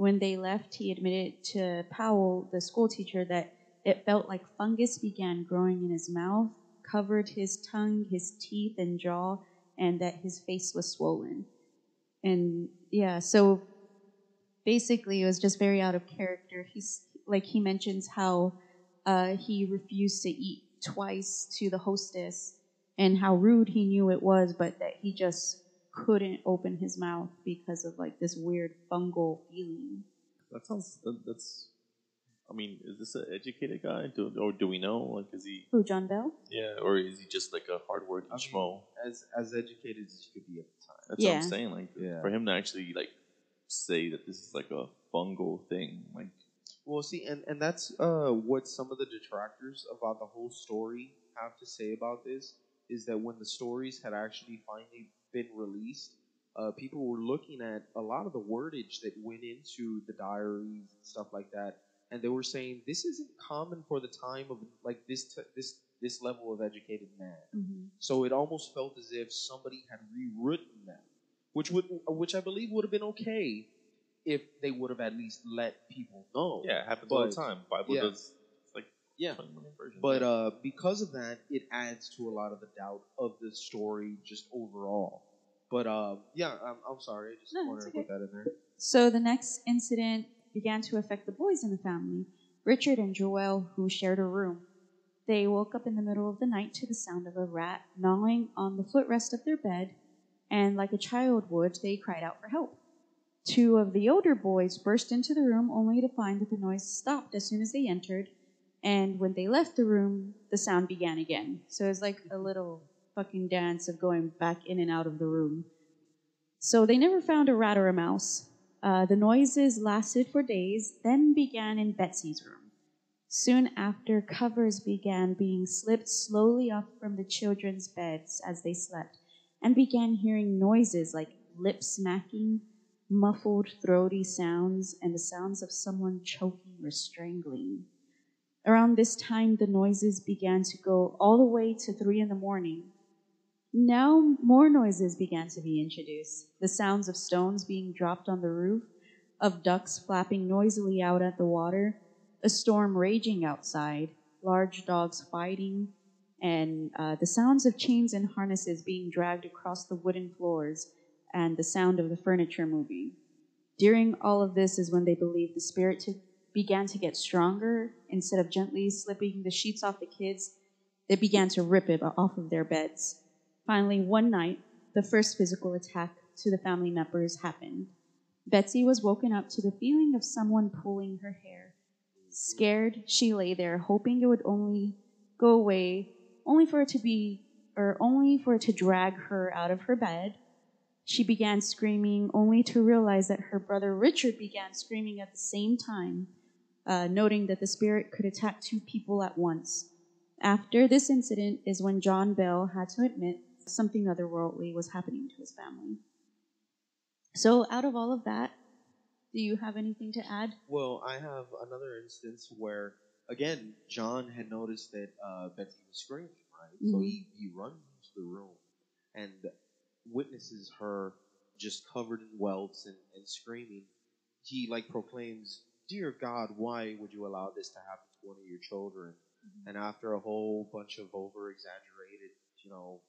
When they left, he admitted to Powell, the school teacher, that it felt like fungus began growing in his mouth, covered his tongue, his teeth, and jaw, and that his face was swollen. And yeah, so basically, it was just very out of character. He's like he mentions how uh, he refused to eat twice to the hostess, and how rude he knew it was, but that he just couldn't open his mouth because of like this weird fungal feeling. That sounds. That, that's. I mean, is this an educated guy? Do, or do we know? Like, is he? Who, John Bell? Yeah, or is he just like a hardworking I mean, schmo? As as educated as you could be at the time. That's Yeah. what I'm saying. Like, Yeah. for him to actually like say that this is like a fungal thing, like, Well, see, and, and that's uh, what some of the detractors about the whole story have to say about this is that when the stories had actually finally been released, uh, people were looking at a lot of the wordage that went into the diaries and stuff like that, and they were saying this isn't common for the time of like this t- this this level of educated man. Mm-hmm. So it almost felt as if somebody had rewritten that, which would which I believe would have been okay if they would have at least let people know. Yeah, it happens all the time. Bible yeah. does it's like Yeah. 20 million versions. But uh, because of that, it adds to a lot of the doubt of the story just overall. But uh, yeah, I'm, I'm sorry. I just No, wanted it's to put that in there. So the next incident began to affect the boys in the family, Richard and Joel, who shared a room. They woke up in the middle of the night to the sound of a rat gnawing on the footrest of their bed, and like a child would, they cried out for help. Two of the older boys burst into the room only to find that the noise stopped as soon as they entered, and when they left the room, the sound began again. So it was like a little fucking dance of going back in and out of the room. So they never found a rat or a mouse. Uh, the noises lasted for days, then began in Betsy's room. Soon after, covers began being slipped slowly off from the children's beds as they slept, and began hearing noises like lip smacking, muffled, throaty sounds, and the sounds of someone choking or strangling. Around this time, the noises began to go all the way to three in the morning. Now more noises began to be introduced the sounds of stones being dropped on the roof, of ducks flapping noisily out at the water, a storm raging outside, large dogs fighting, and uh, the sounds of chains and harnesses being dragged across the wooden floors, and the sound of the furniture moving. During all of this is when they believed the spirit to, began to get stronger. Instead of gently slipping the sheets off the kids, they began to rip it off of their beds. Finally, one night, the first physical attack to the family members happened. Betsy was woken up to the feeling of someone pulling her hair. Scared, she lay there, hoping it would only go away, only for it to be, or only for it to drag her out of her bed. She began screaming, only to realize that her brother Richard began screaming at the same time, uh, noting that the spirit could attack two people at once. After this incident is when John Bell had to admit something otherworldly was happening to his family. So, out of all of that, do you have anything to add? Well, I have another instance where, again, John had noticed that uh, Betsy was screaming, right? So Mhm. he, he runs into the room and witnesses her just covered in welts and, and screaming. He, like, proclaims, Dear God, why would you allow this to happen to one of your children? And after a whole bunch of over exaggerated, you know,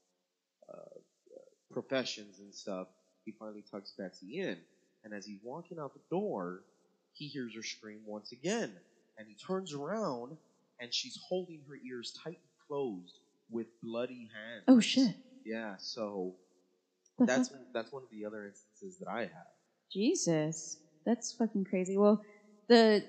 uh, uh, professions and stuff, he finally tucks Betsy in. And as he's walking out the door, he hears her scream once again. And he turns around, and she's holding her ears tightly closed with bloody hands. Oh shit! Yeah, so The that's fuck? that's one of the other instances that I have. Jesus, that's fucking crazy. Well, the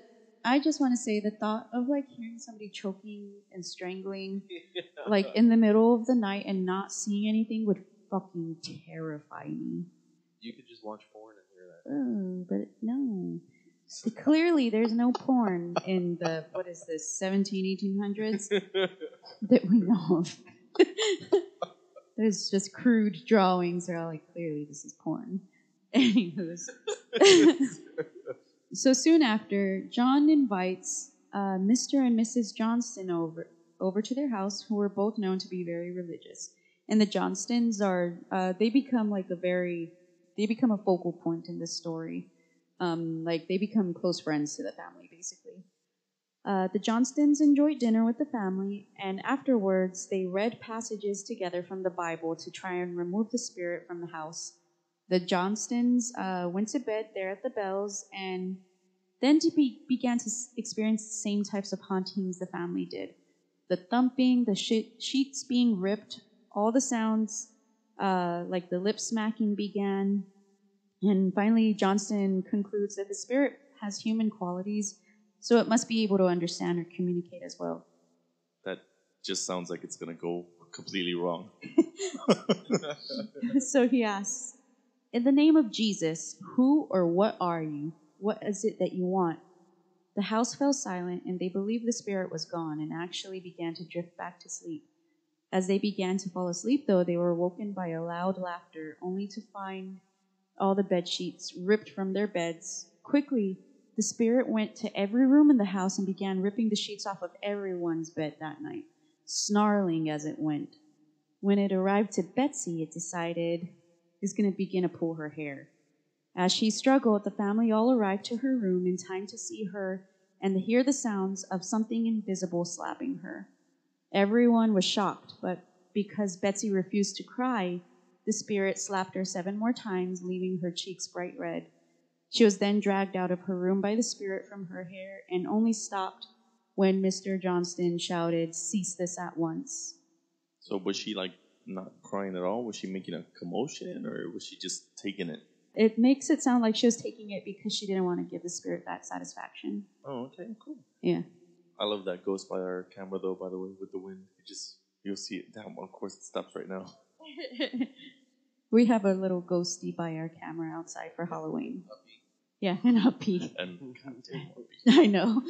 I just want to say the thought of like hearing somebody choking and strangling, (laughs) like in the middle of the night and not seeing anything would fucking terrify me. You could just watch porn and hear that. Oh, but no. So Clearly, there's no porn in the what is this 17, 1800s (laughs) that we know of. (laughs) there's just crude drawings. They're all like, clearly, this is porn. Anywho's. So soon after, John invites uh, Mr. and Mrs. Johnston over over to their house, who were both known to be very religious. And the Johnstons are uh, they become like a very they become a focal point in this story. Um, like they become close friends to the family, basically. Uh, the Johnstons enjoyed dinner with the family, and afterwards they read passages together from the Bible to try and remove the spirit from the house. The Johnstons uh, went to bed there at the Bells, and then to be, began to experience the same types of hauntings the family did. The thumping, the she- sheets being ripped, all the sounds, uh, like the lip smacking began. And finally, Johnston concludes that the spirit has human qualities, so it must be able to understand or communicate as well. that just sounds like it's gonna go completely wrong. (laughs) (laughs) so he asks, In the name of Jesus, who or what are you? What is it that you want? The house fell silent, and they believed the spirit was gone and actually began to drift back to sleep. As they began to fall asleep, though, they were woken by a loud laughter, only to find all the bed sheets ripped from their beds. Quickly, the spirit went to every room in the house and began ripping the sheets off of everyone's bed that night, snarling as it went. When it arrived to Betsy, it decided it's going to begin to pull her hair. As she struggled, the family all arrived to her room in time to see her and to hear the sounds of something invisible slapping her. Everyone was shocked, but because Betsy refused to cry, the spirit slapped her seven more times, leaving her cheeks bright red. She was then dragged out of her room by the spirit from her hair and only stopped when Mr. Johnston shouted, Cease this at once. So was she like not crying at all? Was she making a commotion, or was she just taking it? It makes it sound like she was taking it because she didn't want to give the spirit that satisfaction. Oh, okay, cool. Yeah. I love that ghost by our camera though. By the way, with the wind, you just you'll see it down. well, Of course, it stops right now. (laughs) we have a little ghosty by our camera outside for Halloween. Yeah, an upbeat. (laughs) And goddamn, (laughs) I know.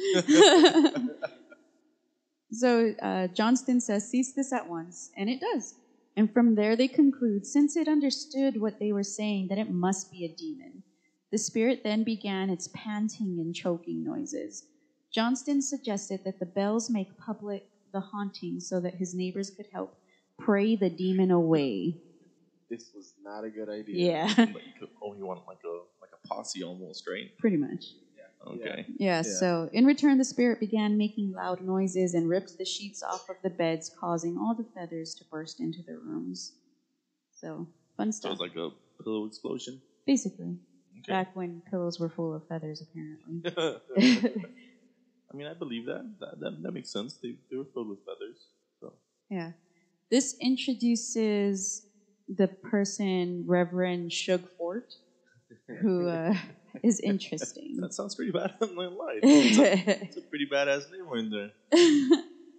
so uh, Johnston says, cease this at once, and it does. And from there they conclude, since it understood what they were saying, that it must be a demon. The spirit then began its panting and choking noises. Johnston suggested that the bells make public the haunting so that his neighbors could help pray the demon away. This was not a good idea. Yeah, But you could only want like a like a posse almost, right? pretty much. Okay. Yeah, Yeah. so in return, the spirit began making loud noises and ripped the sheets off of the beds, causing all the feathers to burst into their rooms. So, fun So stuff. it's like a pillow explosion. Basically, Okay. back when pillows were full of feathers, apparently. (laughs) (laughs) I mean, I believe that. That that, that makes sense. They they were filled with feathers. So yeah. This introduces the person, Reverend Shug Fort, who (laughs) uh, is (laughs) interesting. that sounds pretty bad. I'm not lying. It's a, it's a pretty badass name in there.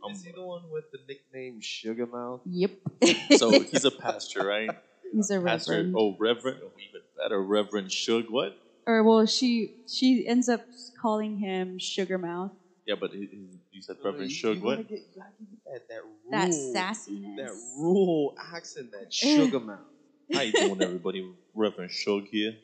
Um, Is he the one with the nickname Sugar Mouth? yep. (laughs) so he's a pastor, right? (laughs) He's a Pastor. reverend. Oh, Reverend. Oh, even better, Reverend Shug. What? or well, she she ends up calling him Sugar Mouth. Yeah, but he, he- you said No, Reverend you- Shug. What? gotta get- you gotta give it that, that That rural, sassiness. that rural accent, that Sugar Mouth. How you doing, everybody? Reverend Shug here.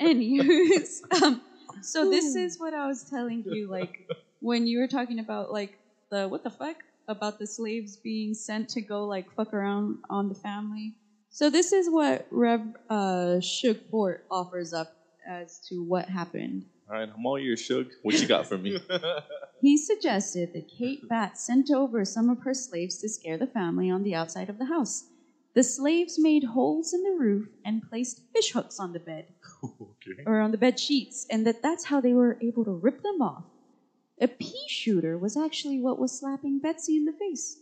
Anyways, (laughs) um, so this is what I was telling you, like when you were talking about like the what the fuck about the slaves being sent to go like fuck around on the family. So this is what Rev uh, Shug Fort offers up as to what happened. All right, I'm all ears, Shug. What you got for me? (laughs) He suggested that Kate Batts sent over some of her slaves to scare the family on the outside of the house. The slaves made holes in the roof and placed fish hooks on the bed. (laughs) okay. or on the bed sheets, and that that's how they were able to rip them off. A pea shooter was actually what was slapping Betsy in the face.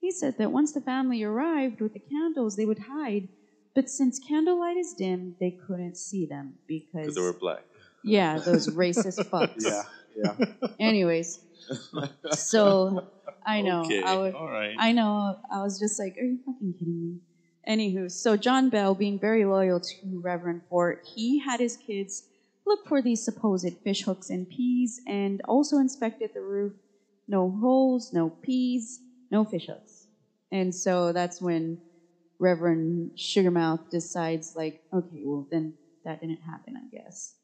He said that once the family arrived with the candles, they would hide, but since candlelight is dim, they couldn't see them because they were black. yeah, those (laughs) racist fucks. yeah, yeah. (laughs) Anyways, so I know Okay. I would right. I know. I was just like, are you fucking kidding me? Anywho, so John Bell, being very loyal to Reverend Fort, he had his kids look for these supposed fish hooks and peas and also inspected the roof. No holes, no peas, no fish hooks. And so that's when Reverend Sugarmouth decides, like, okay, well, then that didn't happen, I guess.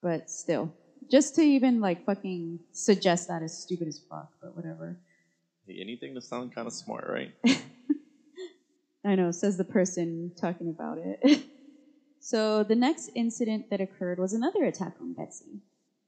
But still, just to even, like, fucking suggest that is stupid as fuck, but whatever. Hey, anything to sound kind of smart, right? (laughs) I know, says the person talking about it. (laughs) so the next incident that occurred was another attack on Betsy.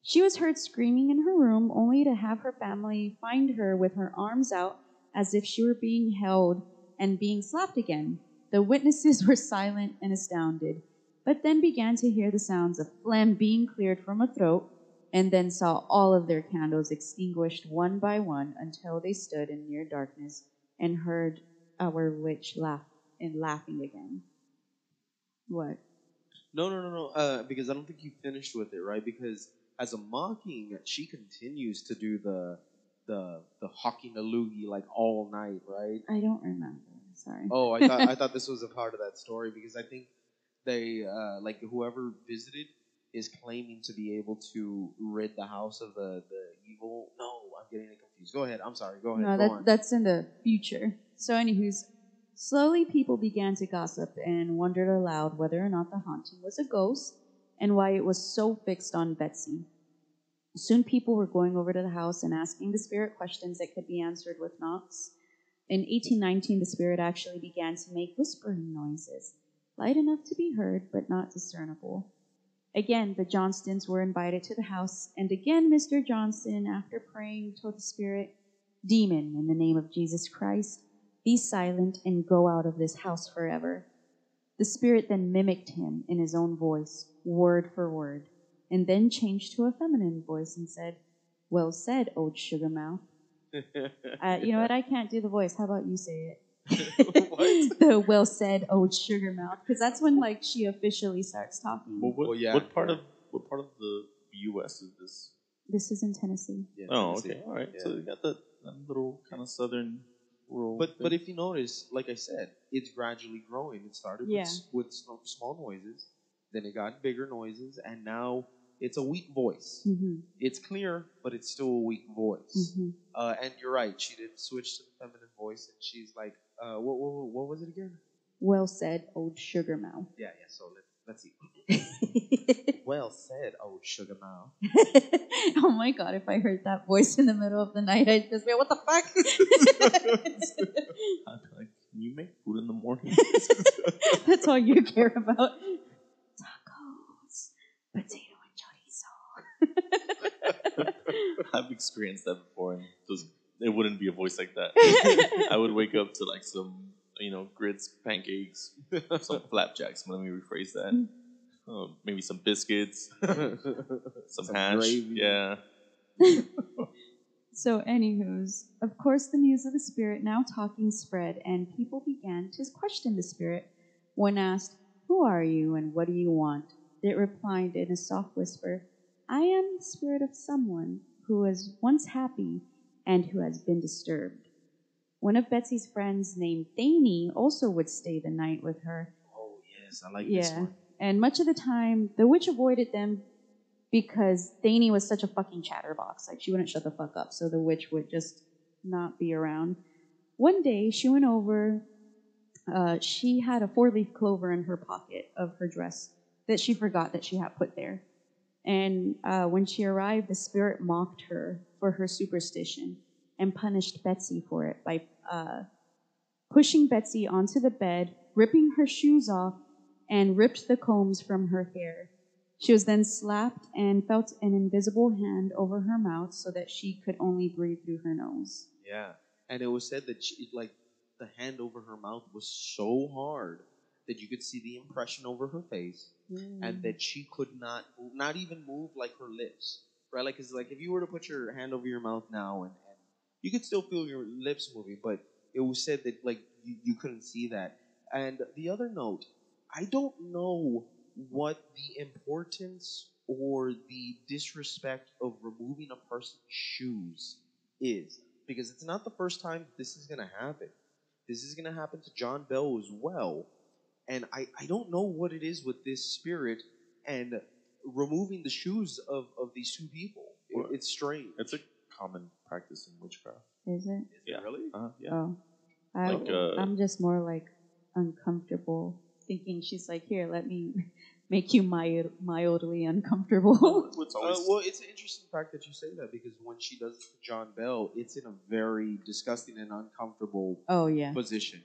She was heard screaming in her room only to have her family find her with her arms out as if she were being held and being slapped again. The witnesses (laughs) were silent and astounded, but then began to hear the sounds of phlegm being cleared from a throat and then saw all of their candles extinguished one by one until they stood in near darkness and heard our witch laugh and laughing again. What? No, no, no, no. Uh, because I don't think you finished with it, right? Because as a mocking, she continues to do the the the hockey na loogie like all night, right? I don't remember. Sorry. Oh, I thought I (laughs) thought this was a part of that story because I think they uh, like whoever visited is claiming to be able to rid the house of the, the evil. No, I'm getting it confused. Go ahead. I'm sorry. Go ahead. No, Go that, on. that's in the future. So, anywho's, slowly people began to gossip and wondered aloud whether or not the haunting was a ghost and why it was so fixed on Betsy. Soon people were going over to the house and asking the spirit questions that could be answered with knocks. In 1819, the spirit actually began to make whispering noises, light enough to be heard but not discernible. Again, the Johnstons were invited to the house, and again, Mr. Johnston, after praying, told the spirit, Demon, in the name of Jesus Christ, be silent and go out of this house forever. The spirit then mimicked him in his own voice, word for word, and then changed to a feminine voice and said, Well said, old sugar mouth. (laughs) Uh, you know what? I can't do the voice. How about you say it? (laughs) (laughs) The well said, old sugar mouth, because that's when like she officially starts talking. Well, what, Well, yeah, what part yeah. of what part of the U.S. is this? This is in Tennessee. Yeah, Oh, Tennessee. okay, all right. Yeah. So you got that, that little kind of southern rural. But but if you notice, like I said, it's gradually growing. It started Yeah. with, with small noises, then it got bigger noises, and now it's a weak voice. hmm It's clear, but it's still a weak voice. hmm Uh, and you're right. She did switch to the feminine voice, and she's like, uh, what, what, what was it again? Well said, old sugar mouth. Yeah, yeah. So let's see. (laughs) Well said, old sugar mouth. (laughs) oh my god, if I heard that voice in the middle of the night, I'd just be like, what the fuck? (laughs) I'd be like, can you make food in the morning? That's all you care about. Tacos, potato and chorizo. I've experienced that before, and just, it wouldn't be a voice like that. I would wake up to like some, you know, grits, pancakes, (laughs) some flapjacks. Let me rephrase that. Uh, maybe some biscuits, (laughs) some, Some hash. gravy. Yeah. (laughs) So, anywho's, of course, the news of the spirit now talking spread, and people began to question the spirit. When asked, Who are you and what do you want? it replied in a soft whisper, I am the spirit of someone who was once happy and who has been disturbed. One of Betsy's friends named Theny also would stay the night with her, oh yes, I like this yeah. one. And much of the time, the witch avoided them because Theny was such a fucking chatterbox. Like, she wouldn't shut the fuck up. So the witch would just not be around. One day, she went over. Uh, she had a four leaf clover in her pocket of her dress that she forgot that she had put there. And uh, when she arrived, the spirit mocked her for her superstition and punished Betsy for it by uh, pushing Betsy onto the bed, ripping her shoes off, and ripped the combs from her hair. She was then slapped and felt an invisible hand over her mouth so that she could only breathe through her nose. Yeah, and it was said that she, like the hand over her mouth was so hard that you could see the impression over her face, and that she could not, not even move like her lips, right? Like, cause like if you were to put your hand over your mouth now, and you could still feel your lips moving, but it was said that like you, you couldn't see that. And the other note, I don't know what the importance or the disrespect of removing a person's shoes is because it's not the first time this is going to happen. This is going to happen to John Bell as well. And I, I don't know what it is with this spirit and removing the shoes of, of these two people. It- Well, it's strange. It's a common practice in witchcraft. Is it? Yeah. really? Uh, yeah. Oh. I, Like, uh, I'm just more like uncomfortable thinking she's like, here, let me (laughs) make you mild, mildly uncomfortable. It's Uh, well, it's an interesting fact that you say that because when she does it to John Bell, it's in a very disgusting and uncomfortable oh, yeah. position.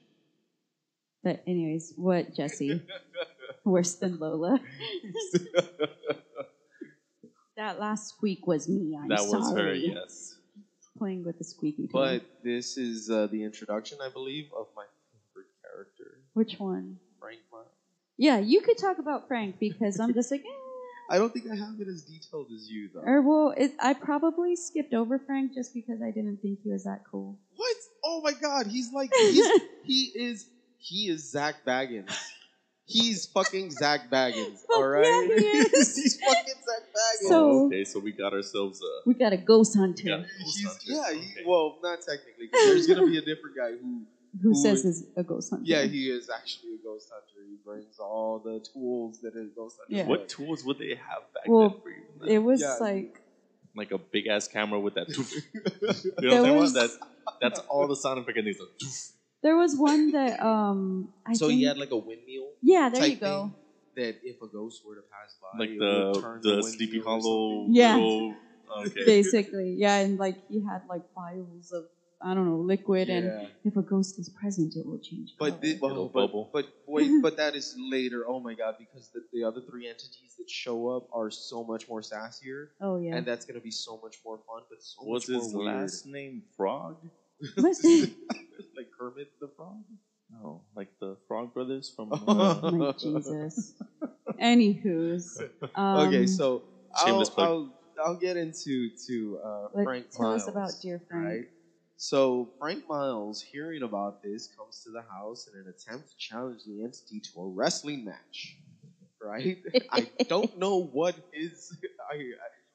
But, anyways, what, Jesse? (laughs) Worse than Lola. (laughs) That last squeak was me. I'm that sorry. was her. Yes. Playing with the squeaky toy. But this is uh, the introduction, I believe, of my favorite character, Which one? Frank Miles. Yeah, you could talk about Frank because I'm just like, eh. I don't think I have it as detailed as you, though. Or well, it, I probably skipped over Frank just because I didn't think he was that cool. What? Oh my God! He's like he's, (laughs) he is he is Zak Bagans. He's fucking Zak Bagans. All right. yeah, he (laughs) is. he's fucking Zak Bagans. So- Oh, okay, so we got ourselves a. We got a ghost hunter. Yeah. He's, Hunter. yeah. He, well, not technically. 'cause there's gonna be a different guy who Who, Who says is- is a ghost hunter? Yeah, he is actually a ghost hunter. He brings all the tools that a ghost hunter. Yeah. What would. tools would they have back Well, then for even that? It was Yeah. like like a big ass camera with that. (laughs) toof. You know There what I'm talking was- about? That, that's all the sound effect and these like, toof. There was one that um I so think, he had like a windmill yeah there type you go thing that if a ghost were to pass by, like it the turn the, windmill Sleepy Hollow. Yeah. Little, (laughs) okay. basically yeah and like he had like vials of I don't know liquid and if a ghost is present it will change But color. the, well, Little but, bubble. but wait, (laughs) but that is later. Oh my god! Because the, the other three entities that show up are so much more sassier, oh yeah and that's gonna be so much more fun. But so Was much his more weird. last name Frog? What? (laughs) like Kermit the Frog. No, like the Frog Brothers from. oh Uh, my Jesus anywho's (laughs) um, okay, so I'll, I'll I'll get into to uh, let- Frank tell Miles. us about dear Frank Right. So Frank Miles, hearing about this, comes to the house in an attempt to challenge the entity to a wrestling match. Right? (laughs) I don't know what his. I, I-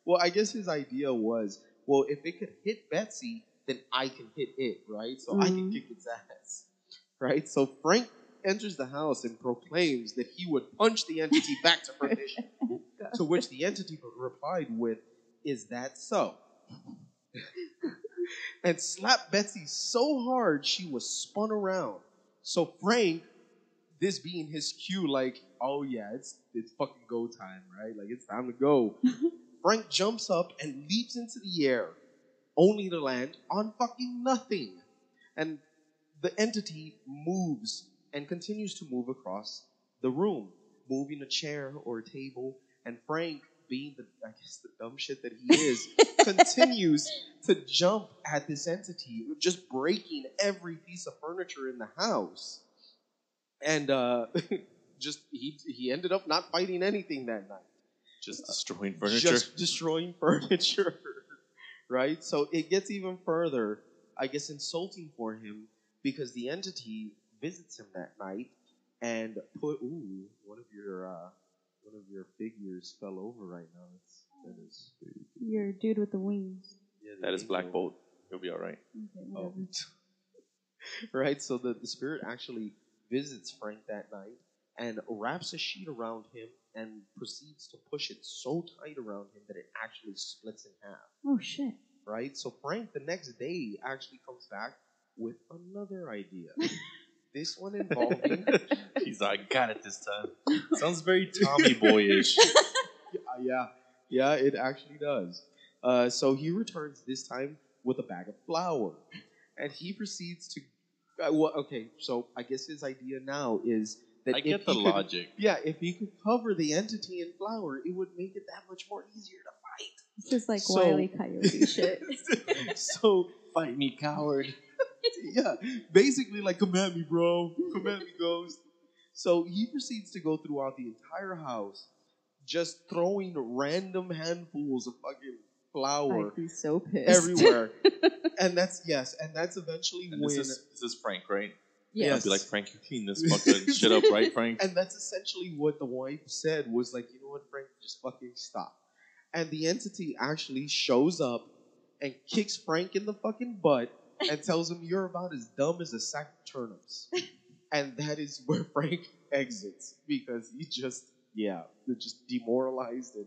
well, I guess his idea was, well, if it could hit Betsy, then I can hit it, right? So I can Mhm. kick its ass, (laughs) right? So Frank enters the house and proclaims that he would punch the entity (laughs) back to perdition. to which the entity replied with, "Is that so?" (laughs) and slapped Betsy so hard she was spun around. So Frank, this being his cue, like, oh yeah, it's it's fucking go time, right? Like it's time to go. Frank jumps up and leaps into the air, only to land on fucking nothing. And the entity moves and continues to move across the room, moving a chair or a table. And Frank, being the I guess the dumb shit that he is, (laughs) continues to jump at this entity, just breaking every piece of furniture in the house. And uh, (laughs) just he he ended up not fighting anything that night just destroying furniture. just destroying furniture, right? So it gets even further, I guess, insulting for him because the entity visits him that night and put ooh one of your uh, one of your figures fell over right now. That's, that is your dude with the wings yeah, the that is Black. Bolt. He'll be all right. okay, Oh. (laughs) right? So the, the spirit actually visits Frank that night and wraps a sheet around him and proceeds to push it so tight around him that it actually splits in half. oh shit right? So Frank the next day actually comes back with another idea. (laughs) this one involving (laughs) He's like, I got it this time. (laughs) Sounds very Tommy Boyish. yeah, yeah, yeah, it actually does. Uh, so he returns this time with a bag of flour, and he proceeds to. Uh, well, okay, so I guess his idea now is that I get the could- logic. yeah, if he could cover the entity in flour, it would make it that much more easier to fight. It's just like So- Wile E. Coyote (laughs) shit so Fight me, coward. (laughs) yeah, basically like come at me, bro. Come at me, ghost. So he proceeds to go throughout the entire house, just throwing random handfuls of fucking flour I'd be so pissed everywhere. (laughs) and that's yes, and that's eventually And when this is this is Frank, right? Yes. I'd be like, Frank, you clean this fucking shit up, right, Frank? and that's essentially what the wife said was like, you know what, Frank, just fucking stop. And the entity actually shows up and kicks Frank in the fucking butt and (laughs) tells him you're about as dumb as a sack of turnips. (laughs) and that is where Frank exits because he just yeah, they're just demoralized and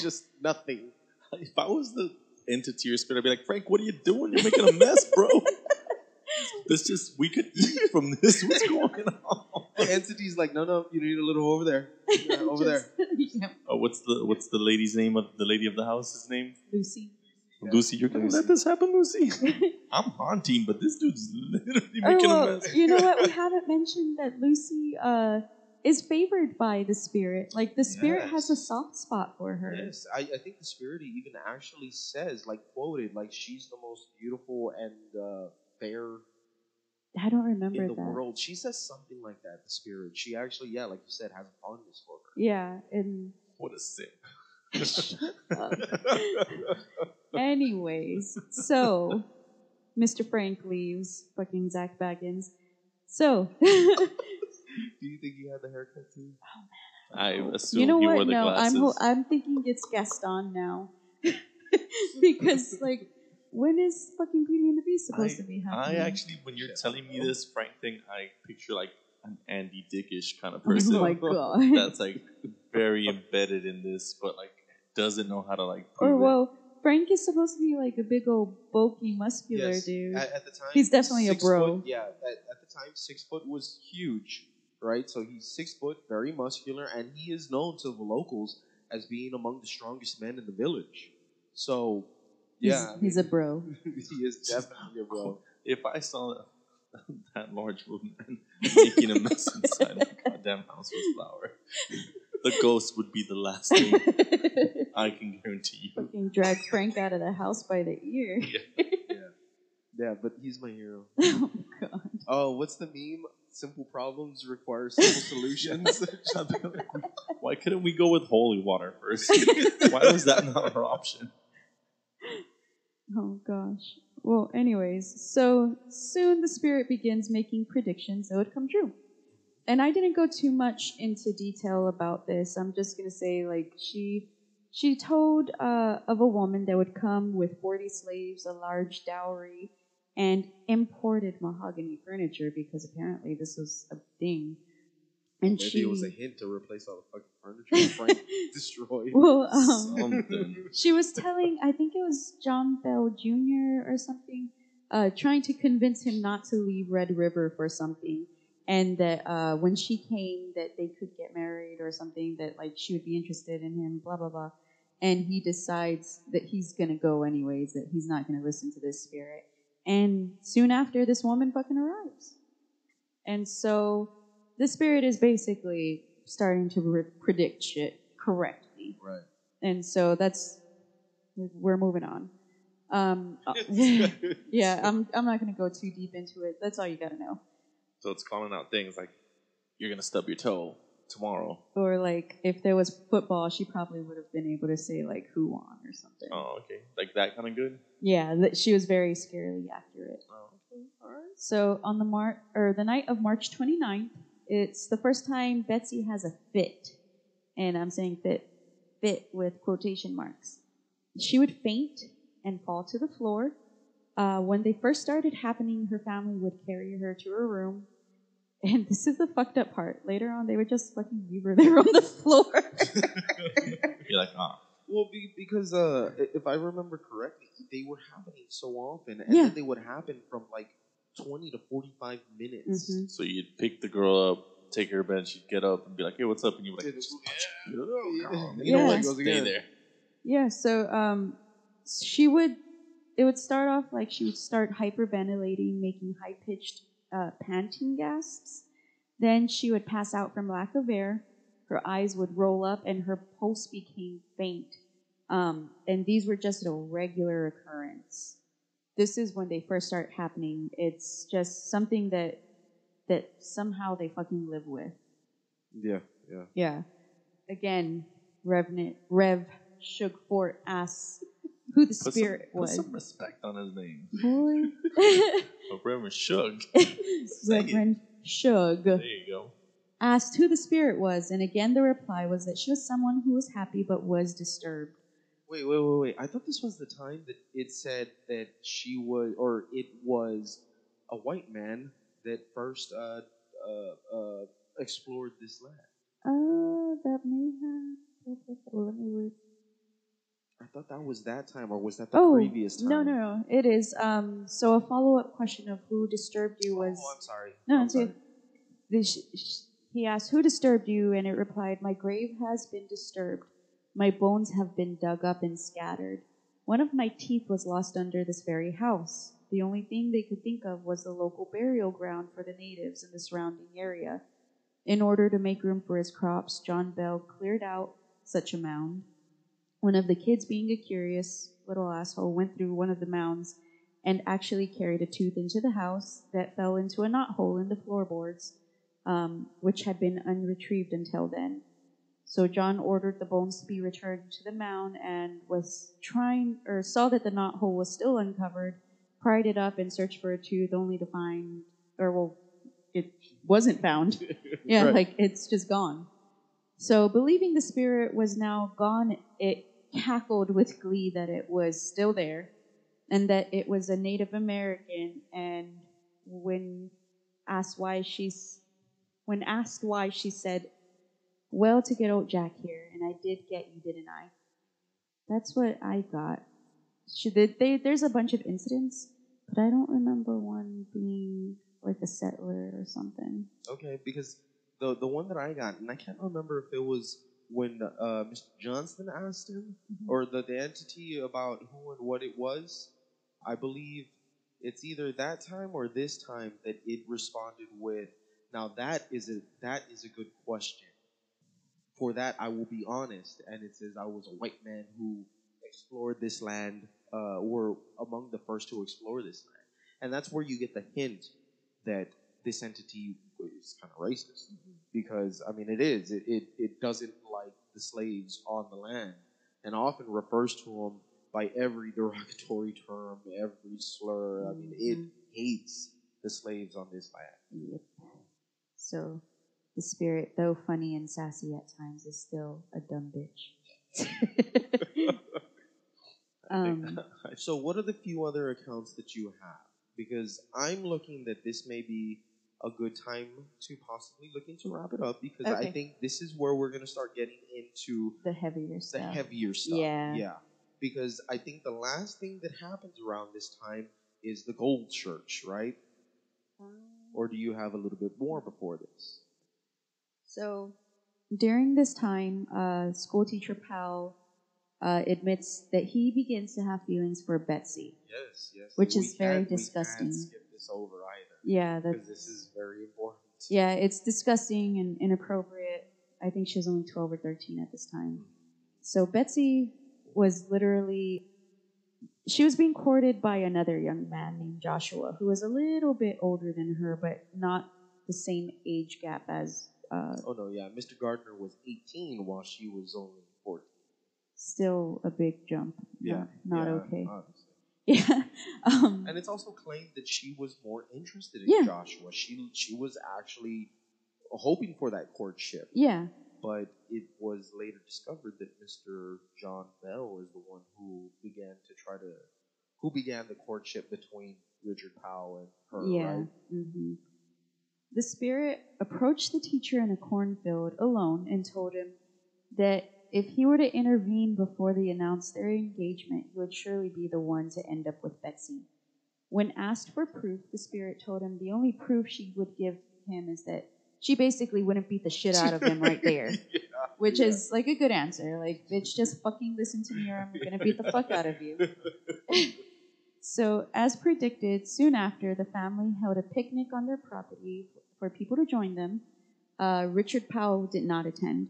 just nothing. If I was the entity or spirit, I'd be like, Frank, what are you doing? You're making a mess, bro. (laughs) this just we could eat from this. What's (laughs) going on? The entity's like, no, no, you need a little over there, Yeah, (laughs) over there. (laughs) Yeah. Oh, what's the what's the lady's name of the lady of the house's name? Lucy Yeah. Lucy, you're gonna Lucy. let this happen, Lucy? I'm haunting, but this dude's literally Oh, making a mess. you know what? We haven't mentioned that Lucy uh, is favored by the spirit. Like the spirit has a soft spot for her. Yes, I, I think the spirit even actually says, like quoted, like she's the most beautiful and uh, fair I don't remember in the that. world. She says something like that. The spirit. She actually, yeah, like you said, has a fondness for her. Yeah, and What a sin. uh, (laughs) anyways, so Mr. Frank leaves. Fucking Zak Bagans. So (laughs) Do you think he had the haircut too? I assume you know he what? wore the No, glasses. I'm ho- I'm thinking it's Gaston now (laughs) because like when is fucking Beauty and the Beast supposed I- to be I actually, when you're telling me this Frank thing, I picture like an Andy Dickish kind of person. (laughs) oh person. my (laughs) god. that's like very embedded in this, but like doesn't know how to like. or prove it. well, Frank is supposed to be like a big old bulky, muscular Yes. dude. At, at the time, He's definitely a bro. Foot, yeah, at, at the time, six foot was huge, right? So he's six foot, very muscular, and he is known to the locals as being among the strongest men in the village. So, He's, yeah, he's a bro. (laughs) he is definitely a bro. if I saw that, (laughs) that large woman (laughs) making a mess inside my goddamn house with flour, the ghost would be the last thing I can guarantee you. Fucking drag Frank out of the house by the ear. Yeah, yeah, but he's my hero. oh god. Oh, what's the meme? Simple problems require simple solutions. Why couldn't we go with holy water first? Why was that not our option? Oh gosh. Well, anyways, so soon the spirit begins making predictions that would come true. And I didn't go too much into detail about this. I'm just gonna say, like, she she told uh, of a woman that would come with 40 slaves, a large dowry, and imported mahogany furniture because apparently this was a thing. And Maybe she it was a hint to replace all the fucking furniture (laughs) Frank destroyed. well, um, Something. (laughs) she was telling i think it was john bell jr or something uh, trying to convince him not to leave red river for something and that uh, when she came that they could get married or something that like she would be interested in him blah blah blah and he decides that he's gonna go anyways that he's not gonna listen to this spirit and soon after this woman fucking arrives and so the spirit is basically starting to re- predict shit correctly right. and so that's we're moving on. Um, (laughs) yeah, I'm I'm not gonna go too deep into it. That's all you gotta know. So it's calling out things like you're gonna stub your toe tomorrow. Or like if there was football, she probably would have been able to say like who won or something. Oh, okay, like that kind of good. Yeah, that she was very scarily accurate. Oh, okay, all right. So on the mar or the night of March 29th, it's the first time Betsy has a fit, and I'm saying fit, fit with quotation marks. She would faint and fall to the floor. Uh, when they first started happening, her family would carry her to her room. And this is the fucked up part. Later on, they would just fucking leave her there on the floor. (laughs) You're like, ah, Well, be, because uh, if I remember correctly, they were happening so often, and Yeah. then they would happen from like twenty to forty-five minutes. Mhm. so you'd pick the girl up, take her to bed, she'd get up and be like, hey, what's up? And you would like, Yeah. just punch. Yeah. You know Yeah. what? Goes Stay again. there. Yeah, so um, she would, it would start off like she would start hyperventilating, making high pitched uh, panting gasps. Then she would pass out from lack of air. Her eyes would roll up, and her pulse became faint. Um, and these were just a regular occurrence. This is when they first start happening. It's just something that that somehow they fucking live with. Yeah, yeah. Yeah. Again, Revenant Rev Shug Fort asks who the Put spirit some, was. Put some respect on his name. Boy. Oh, Reverend Shug. (laughs) Reverend Shug There you go. asked who the spirit was, and again the reply was that she was someone who was happy but was disturbed. Wait, wait, wait, wait. I thought this was the time that it said that she was, or it was a white man that first uh, uh, uh, explored this land. Oh, that may have. Well, Let me read. I thought that was that time, or was that the Oh, previous time? no, no, no. It is. Um, so a follow up question of who disturbed you was. Oh, I'm sorry. No, I'm it's sorry. okay. The sh- sh- he asked, Who disturbed you? And it replied, My grave has been disturbed. My bones have been dug up and scattered. One of my teeth was lost under this very house. The only thing they could think of was the local burial ground for the natives in the surrounding area. In order to make room for his crops, John Bell cleared out such a mound. One of the kids, being a curious little asshole, went through one of the mounds and actually carried a tooth into the house that fell into a knothole in the floorboards, um, which had been unretrieved until then. So John ordered the bones to be returned to the mound and was trying, or saw that the knothole was still uncovered, pried it up and searched for a tooth, only to find, or well, it wasn't found. (laughs) yeah, Right. like it's just gone. So believing the spirit was now gone, it cackled with glee that it was still there and that it was a Native American. And when asked why she's when asked why she said, "Well, to get old Jack here, and I did get you, didn't I?" That's what I got. Should they, they, there's a bunch of incidents, but I don't remember one being like a settler or something. Okay, because the the one that I got, and I can't remember if it was when uh, Mr. Johnston asked him Mhm. or the, the entity about who and what it was. I believe it's either that time or this time that it responded with, "Now that is a that is a good question. For that I will be honest." And it says, "I was a white man who explored this land. Uh, were among the first to explore this land." And that's where you get the hint that this entity is kind of racist because I mean it is it, it it doesn't like the slaves on the land and often refers to them by every (laughs) derogatory term, every slur. I mean it Mhm. hates the slaves on this land. Yep. So the spirit, though funny and sassy at times, is still a dumb bitch. (laughs) um, So what are the few other accounts that you have? Because I'm looking that this may be a good time to possibly looking to wrap it up because I think this is where we're going to start getting into the heavier stuff. the heavier stuff. Yeah. Yeah. Because I think the last thing that happens around this time is the gold church, right? Or do you have a little bit more before this? So during this time, uh, school teacher Powell uh, admits that he begins to have feelings for Betsy. Yes, yes. Which We is very disgusting. Can't skip this over either. Yeah, Because that's this is very important. yeah, it's disgusting and inappropriate. I think she was only twelve or thirteen at this time. So Betsy was literally she was being courted by another young man named Joshua, who was a little bit older than her, but not the same age gap as uh, Oh no, yeah. Mr. Gardner was 18 while she was only 14. still a big jump. Not, not yeah, okay. obviously. (laughs) Yeah. um, And it's also claimed that she was more interested in Yeah. Joshua. She she was actually hoping for that courtship. yeah. but it was later discovered that Mr. John Bell is the one who began to try to, who began the courtship between Richard Powell and her, Yeah. right? hmm The spirit approached the teacher in a cornfield alone and told him that if he were to intervene before they announced their engagement, he would surely be the one to end up with Betsy. When asked for proof, the spirit told him the only proof she would give him is that she basically wouldn't beat the shit out of him right (laughs) there. Which yeah. is like a good answer. Like, bitch, just fucking listen to me or I'm gonna beat the fuck out of you. (laughs) So, as predicted, soon after, the family held a picnic on their property for people to join them. Uh, Richard Powell did not attend.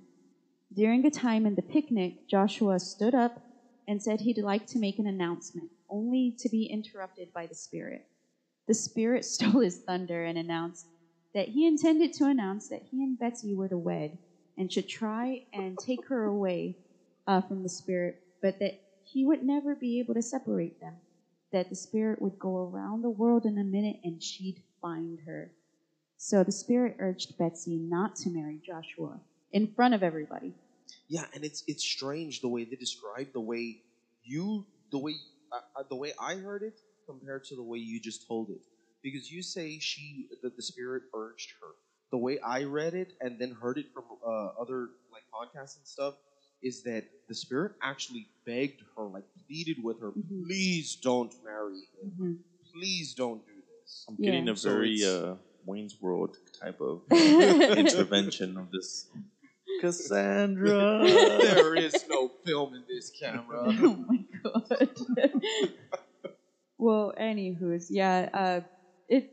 During a time in the picnic, Joshua stood up and said he'd like to make an announcement, only to be interrupted by the spirit. The spirit (laughs) stole his thunder and announced that he intended to announce that he and Betsy were to wed and should try and take her away uh, from the spirit, but that he would never be able to separate them that the spirit would go around the world in a minute and she'd find her. So the spirit urged Betsy not to marry Joshua in front of everybody. Yeah, and it's it's strange the way they describe the way you the way uh, uh, the way I heard it compared to the way you just told it. Because you say she that the spirit urged her. The way I read it and then heard it from uh, other like podcasts and stuff is that the spirit actually begged her, like pleaded with her, Mhm. please don't marry him. Mhm. Please don't do this. I'm Yeah. getting a So very it's- uh, Wayne's World type of (laughs) intervention of this. Cassandra. (laughs) there is no film in this camera. (laughs) oh my god. well, anywho's, yeah, uh, it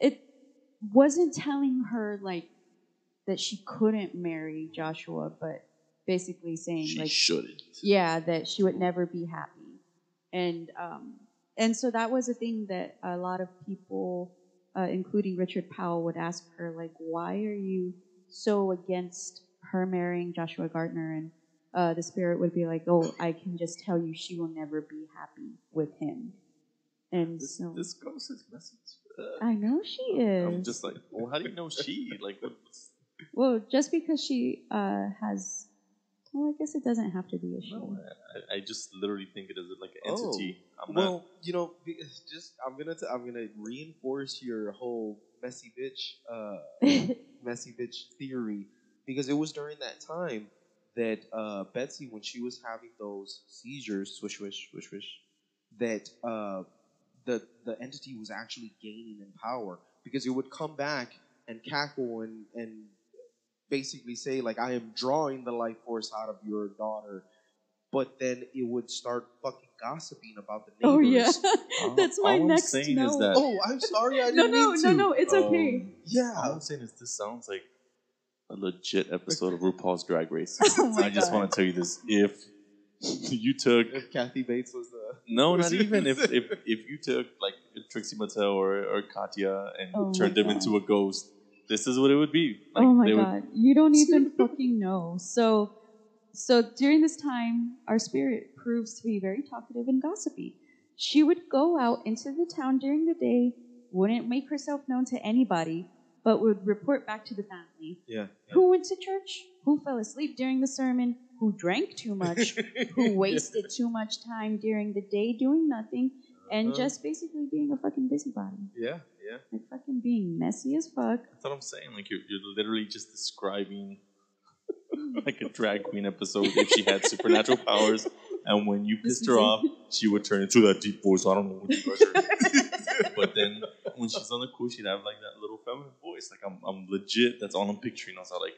it wasn't telling her like that she couldn't marry Joshua, but basically saying she like shouldn't. yeah that she would never be happy and um and so that was a thing that a lot of people uh, including richard powell would ask her like why are you so against her marrying joshua gardner and uh, the spirit would be like oh i can just tell you she will never be happy with him and This, so this ghost is messing. i know she is I'm just like, well, how do you know she? Like, what's well just because she uh, has Well, I guess it doesn't have to be a she. No, I, I just literally think it is like an Oh, entity. I'm not. Well, you know, be- just I'm gonna t- I'm gonna reinforce your whole messy bitch, uh, (laughs) messy bitch theory because it was during that time that uh, Betsy, when she was having those seizures, swish swish swish swish, that uh, the the entity was actually gaining in power because it would come back and cackle and and basically say like I am drawing the life force out of your daughter. But then it would start fucking gossiping about the neighbors. oh yeah, All- (laughs) that's my all I'm next saying no. is that Oh, I'm sorry. I (laughs) no, didn't no, mean no, to. no. It's okay. um, Yeah. All I'm saying is this sounds like a legit episode of (laughs) RuPaul's Drag Race. Oh my I just God. want to tell you this: if you took If Kathy Bates was the no, not even if if, if you took like Trixie Mattel or, or Katya and Oh turned them God. into a ghost, this is what it would be. Like, oh my they would- god, you don't even fucking know. So, so during this time, our spirit proves to be very talkative and gossipy. She would go out into the town during the day, wouldn't make herself known to anybody, but would report back to the family. yeah. Who went to church? Who fell asleep during the sermon? Who drank too much? Who (laughs) wasted too much time during the day doing nothing? And Uh-huh. just basically being a fucking busybody. Yeah, yeah. Like fucking being messy as fuck. That's what I'm saying. Like you're, you're literally just describing (laughs) like a drag queen episode if she had supernatural powers, and when you pissed her off, she would turn into that deep voice. I don't know what you guys are. (laughs) (laughs) but then when she's on the cool, she'd have like that little feminine voice. Like I'm, I'm legit. That's all I'm picturing. I was like,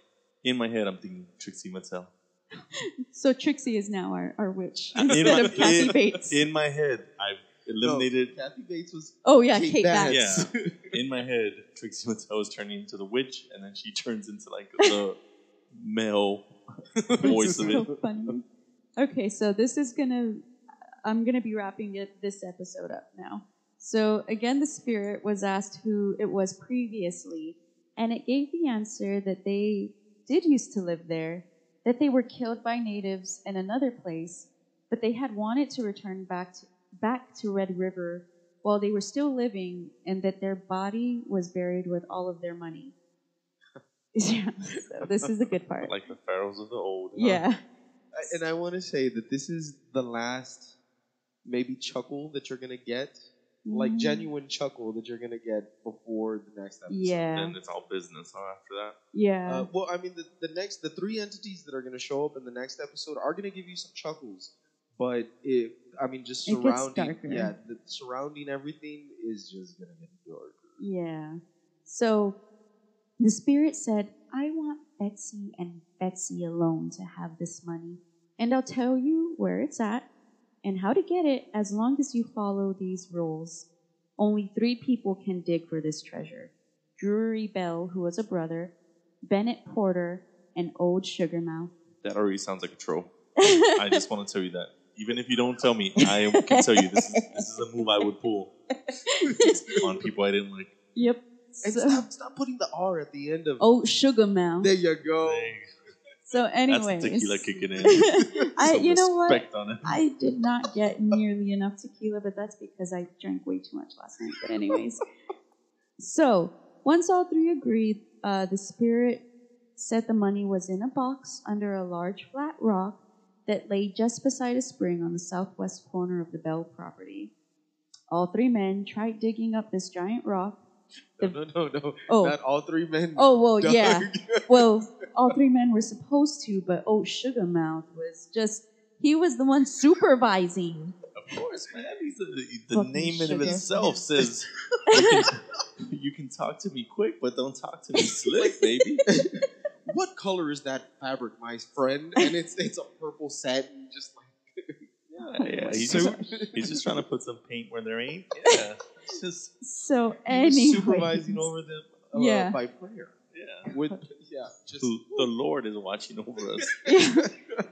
in my head, I'm thinking Trixie Mattel. So Trixie is now our, our witch In instead my- of Kathy in- Bates. In my head, I've eliminated. Kathy Bates was oh yeah, Kate Kate, Batts. Batts. Yeah, (laughs) in my head, Trixie Mattel is turning into the witch, and then she turns into like the male (laughs) voice of it. so funny. Okay, so this is gonna. I'm gonna be wrapping it this episode up now. So again, the spirit was asked who it was previously, and it gave the answer that they did used to live there, that they were killed by natives in another place, but they had wanted to return back to back to Red River while they were still living, and that their body was buried with all of their money. (laughs) yeah, so this is the good (laughs) part. Like the pharaohs of the old. huh? Yeah. I- and I want to say that this is the last maybe chuckle that you're gonna get, like Mm. genuine chuckle that you're gonna get before the next episode. Yeah. Then it's all business huh, after that. Yeah. Uh, well, I mean, the, the next, the three entities that are going to show up in the next episode are going to give you some chuckles, but it, I mean, just It gets surrounding, yeah, the surrounding everything is just going to get darker. yeah. So the spirit said, I want Betsy and Betsy alone to have this money. And I'll tell you where it's at and how to get it as long as you follow these rules. Only three people can dig for this treasure Drury Bell, who was a brother, Bennett Porter, and Old Sugarmouth. That already sounds like a troll. (laughs) I just want to tell you that. Even if you don't tell me, I can tell you this is this is a move I would pull (laughs) on people I didn't like. yep. And So, stop, stop putting the R at the end of. Oh, sugar Sugarmouth. there you go. Dang, So, That's anyways. the tequila kicking in. (laughs) I, you know what? on it. I did not get nearly enough tequila, but that's because I drank way too much last night. But anyways, (laughs) so once all three agreed, uh, the spirit said the money was in a box under a large flat rock that lay just beside a spring on the southwest corner of the Bell property. All three men tried digging up this giant rock. No, no, no, no. Oh. Not all three men. Oh well, dug. yeah. (laughs) Well, all three men were supposed to, but oh, Sugarmouth was just—he was the one (laughs) supervising. Of course, man. He's a, the name in of itself (laughs) says you can, you can talk to me quick, but don't talk to me slick, baby. What color is that fabric, my friend? And it's it's a purple satin, just like. (laughs) Yeah, (laughs) yeah. He's So- just, he's just trying to put some paint where there ain't. (laughs) Yeah, it's just So, He was anyway, supervising over them uh, Yeah. by prayer. yeah. With yeah, just The, the Lord is watching over us.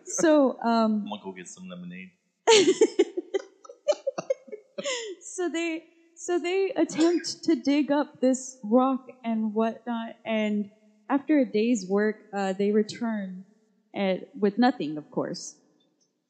so um, I'm gonna go get some lemonade. so they so they attempt to dig up this rock and whatnot, and after a day's work, uh, they return at, with nothing, of course.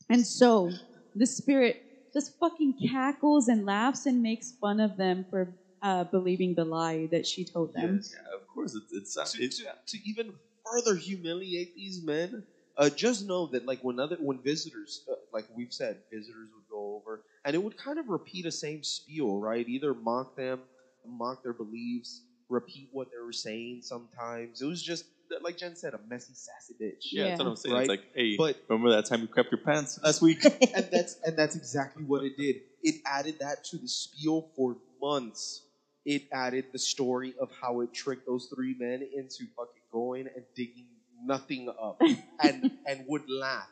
And so the spirit just fucking cackles and laughs and makes fun of them for uh, believing the lie that she told them. Yeah, of course. It's it's, to, it's to, to even further humiliate these men, Uh, just know that like when other when visitors, uh, like we've said, visitors would go over and it would kind of repeat the same spiel, right? Either mock them, mock their beliefs, repeat what they were saying. Sometimes it was just like Jen said, a messy, sassy bitch. Yeah, that's what I'm saying. Right. It's like, hey, But- remember that time you crept your pants (laughs) last week? (laughs) and that's and that's exactly what it did. It added that to the spiel for months. It added the story of how it tricked those three men into fucking going and digging nothing up, (laughs) and and would laugh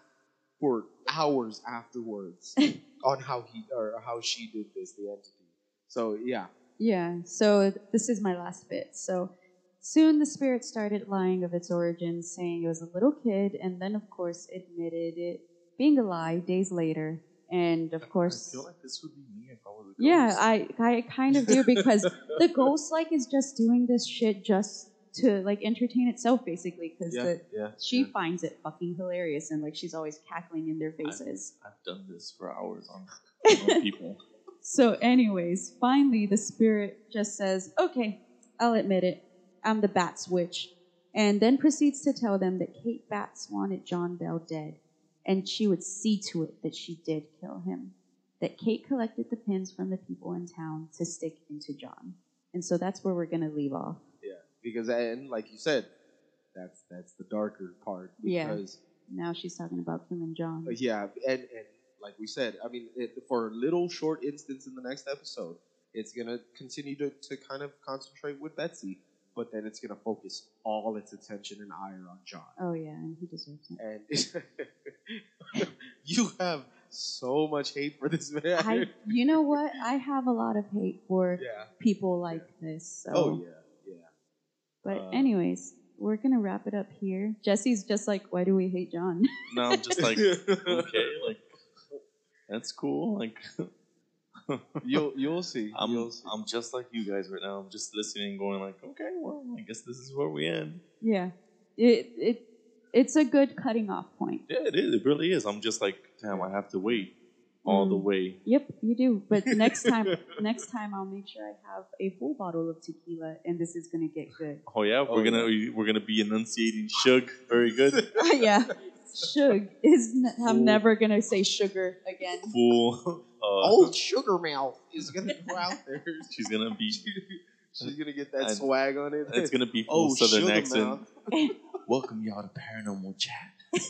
for hours afterwards on how he or how she did this, the entity. So yeah, Yeah, so this is my last bit. So soon the spirit started lying of its origins, saying it was a little kid, and then, of course, admitted it being a lie days later. And, of course, I feel like this would be me if I was a ghost. yeah, I, I kind of do (laughs) because the ghost, like, is just doing this shit just to, like, entertain itself, basically, because yeah, yeah. she yeah. finds it fucking hilarious and, like, she's always cackling in their faces. I've done this for hours on, (laughs) on people. So, anyways, finally the spirit just says, Okay, I'll admit it. I'm the Batts Witch. And then proceeds to tell them that Kate Batts wanted John Bell dead, and she would see to it that she did kill him. That Kate collected the pins from the people in town to stick into John. And so that's where we're going to leave off. Yeah, because and like you said, that's that's the darker part. Yeah. Because Now she's talking about killing John. uh, yeah, and and like we said, I mean, it, for a little short instance in the next episode, it's gonna continue to to kind of concentrate with Betsy, but then it's gonna focus all its attention and ire on John. Oh, yeah, and he deserves it. And (laughs) you have so much hate for this man. I, you know what? I have a lot of hate for yeah. people like this. So. Oh yeah. Yeah. But Uh, anyways, we're gonna wrap it up here. Jesse's just like, why do we hate John? Now I'm just like, (laughs) okay, like that's cool. Like (laughs) You'll you'll see. I'm you'll see. I'm just like you guys right now. I'm just listening, going like, okay, well, I guess this is where we end. yeah, it it it's a good cutting off point. Yeah, it is. It really is. I'm just like, damn, I have to wait all the Mm. way. Yep, you do. But (laughs) next time, next time I'll make sure I have a full bottle of tequila, and this is gonna get good. Oh yeah, Oh, we're gonna we're gonna be enunciating Shug. Very good. (laughs) yeah, Shug is. N- I'm Full- never gonna say sugar again. Full. (laughs) Uh, Old Sugar Mouth is gonna (laughs) go out there. she's gonna be. (laughs) She's gonna get that And- swag on it. It's gonna be full oh, southern Sugar accent. Mouth. Welcome y'all to Paranormal Chat.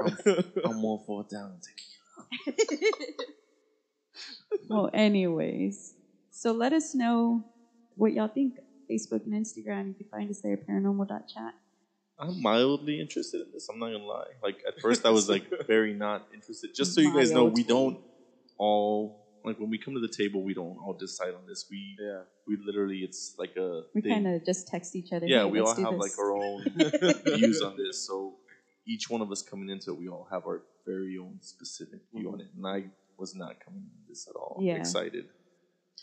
I'm, I'm for a down tequila. well, anyways, so let us know what y'all think. Facebook and Instagram. You can find us there, paranormal.chat. I'm mildly interested in this. I'm not gonna lie. Like at first, I was like (laughs) very not interested. Just so you guys know, we don't all like when we come to the table, we don't all decide on this. We Yeah. we literally, it's like a We thing. kind of just text each other. yeah. "Hey, We all let's have this." like our own (laughs) views on this. So each one of us coming into it, we all have our very own specific view mm-hmm. on it. And I was not coming into this at all. Yeah. excited.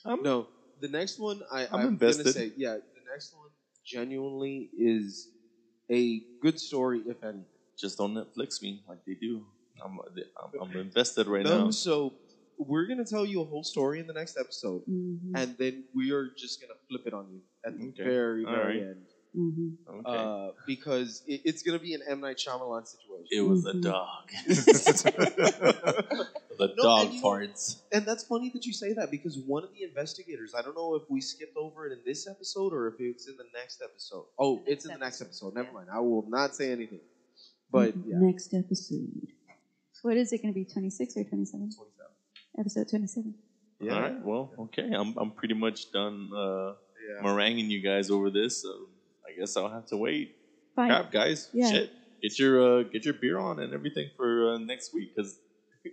I'm, No, the next one I, I'm I'm, invested. gonna say, yeah, the next one genuinely is a good story, if anything. Just don't Netflix me like they do. I'm I'm, I'm invested right no, now. so we're gonna tell you a whole story in the next episode, Mhm, and then we are just gonna flip it on you at the Okay. very, very right. end, mhm. Okay. uh, because it, it's gonna be an M Night Shyamalan situation. It was a Mhm. dog. (laughs) the No, dog and you- farts. And that's funny that you say that because one of the investigators, I don't know if we skipped over it in this episode or if it's in the next episode. Oh, it's in the next episode. Never mind. I will not say anything. But yeah, Next episode. What is it going to be? 26 or 27? 27. Episode 27. Yeah. All right. Well, okay. I'm I'm pretty much done uh, Yeah. meringuing you guys over this. So I guess I'll have to wait. Fine. Crap, guys. Yeah. Shit. Get your uh, get your beer on and everything for uh, next week because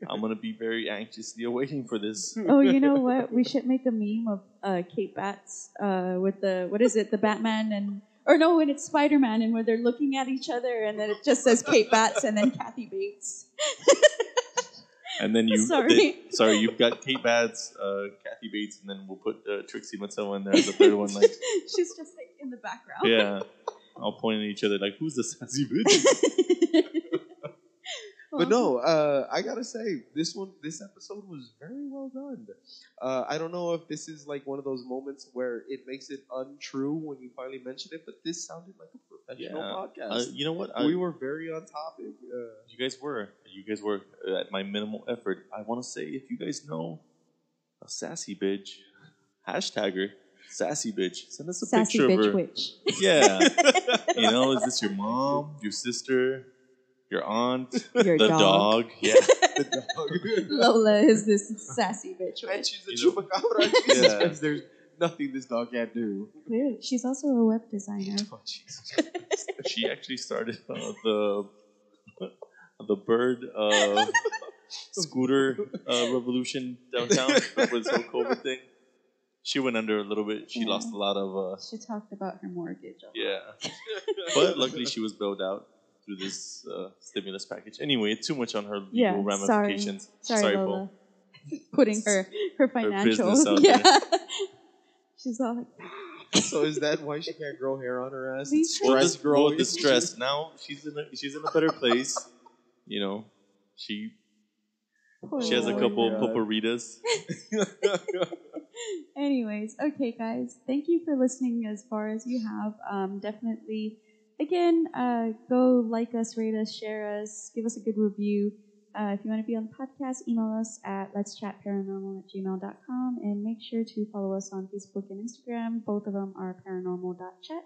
I'm gonna be very anxiously awaiting for this. (laughs) Oh, you know what? We should make a meme of uh, Kate Batts uh, with the, what is it, the Batman and, or no, when it's Spider Man and where they're looking at each other and then it just says Kate Batts and then Kathy Bates. (laughs) And then (laughs) you Sorry. then- sorry, you've got Kate Batts, uh, Kathy Bates, and then we'll put uh, Trixie Mattel in there as the third one. Like, (laughs) She's just like in the background. yeah, all pointing at each other like, "Who's the sassy bitch?" (laughs) But no, uh, I gotta say this one, this episode was very well done. Uh, I don't know if this is like one of those moments where it makes it untrue when you finally mention it, but this sounded like a professional Yeah. podcast. Uh, you know what? I, we were very on topic. Uh, You guys were. You guys were uh, at my minimal effort. I want to say, if you guys know a sassy bitch, hashtag her, sassy bitch, send us a Sassy picture of her. witch. Yeah. (laughs) you know, is this your mom, your sister, your aunt, Your the dog. dog? Yeah. (laughs) the dog. Lola is this sassy bitch and witch. she's a You know- chupacabra. (laughs) Yeah. Because there's nothing this dog can't do. Clearly, she's also a web designer. (laughs) Oh, Jesus. she actually started uh, the the bird uh, scooter uh, revolution downtown with this whole COVID thing. She went under a little bit. She Yeah. lost a lot of uh, She talked about her mortgage. yeah, but luckily she was bailed out through this uh, stimulus package. Anyway, too much on her legal Yeah, sorry. ramifications. Sorry, Paul. Lola. (laughs) Putting her her financials. business out (laughs) yeah. She's all like, so is that why she can't grow hair on her ass? It's Well, stress this, well, growing. the stress. Now she's in a, she's in a better place. You know, she poor she has a couple God. poporitas. (laughs) Anyways, okay, guys, thank you for listening as far as you have. Um, definitely, again, uh, go like us, rate us, share us, give us a good review. Uh, if you want to be on the podcast, email us at let's chat paranormal at gmail.com and make sure to follow us on Facebook and Instagram. Both of them are paranormal.chat.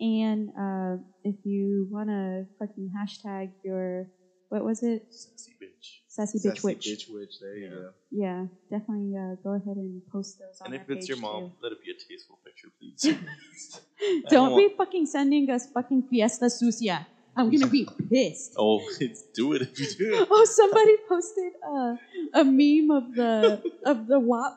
And uh, if you want to fucking hashtag your, what was it? Sassy bitch. Sassy bitch Sassy witch. bitch witch. There you Yeah. go. Yeah, definitely uh, go ahead and post those on And our if it's your page, mom, too. let it be a tasteful picture, please. (laughs) I Don't be want- fucking sending us fucking fiesta sucia. I'm gonna be pissed. Oh, (laughs) it's, do it if you do. Oh, somebody posted uh, a meme of the of the WAP.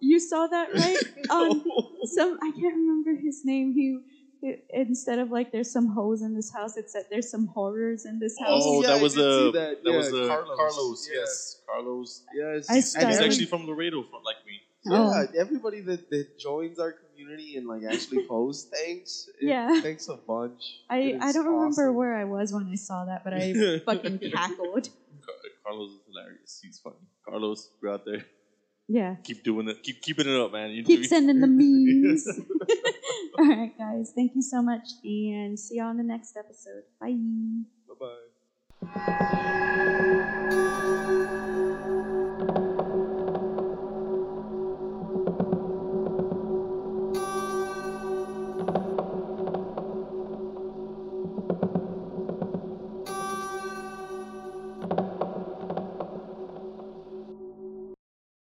You saw that right? (laughs) On some, I can't remember his name. He, he- instead of like there's some hoes in this house, it said there's some horrors in this oh, house. Oh, yeah, that was did a that. that, Yeah, was a Carlos. Carlos. Yeah. Yes, Carlos. Yes. I He's, started- he's actually from Laredo, from like me. Oh. Yeah, everybody that, that joins our community and like actually (laughs) posts, thanks. It- Yeah. Thanks a bunch. I, I don't remember where I was when I saw that, but I (laughs) fucking cackled. Carlos is hilarious. He's funny. Carlos, you're out there. Yeah. Keep doing it. Keep keeping it up, man. You Keep sending the memes. (laughs) (laughs) All right, guys. Thank you so much, and see you on the next episode. Bye. Bye bye.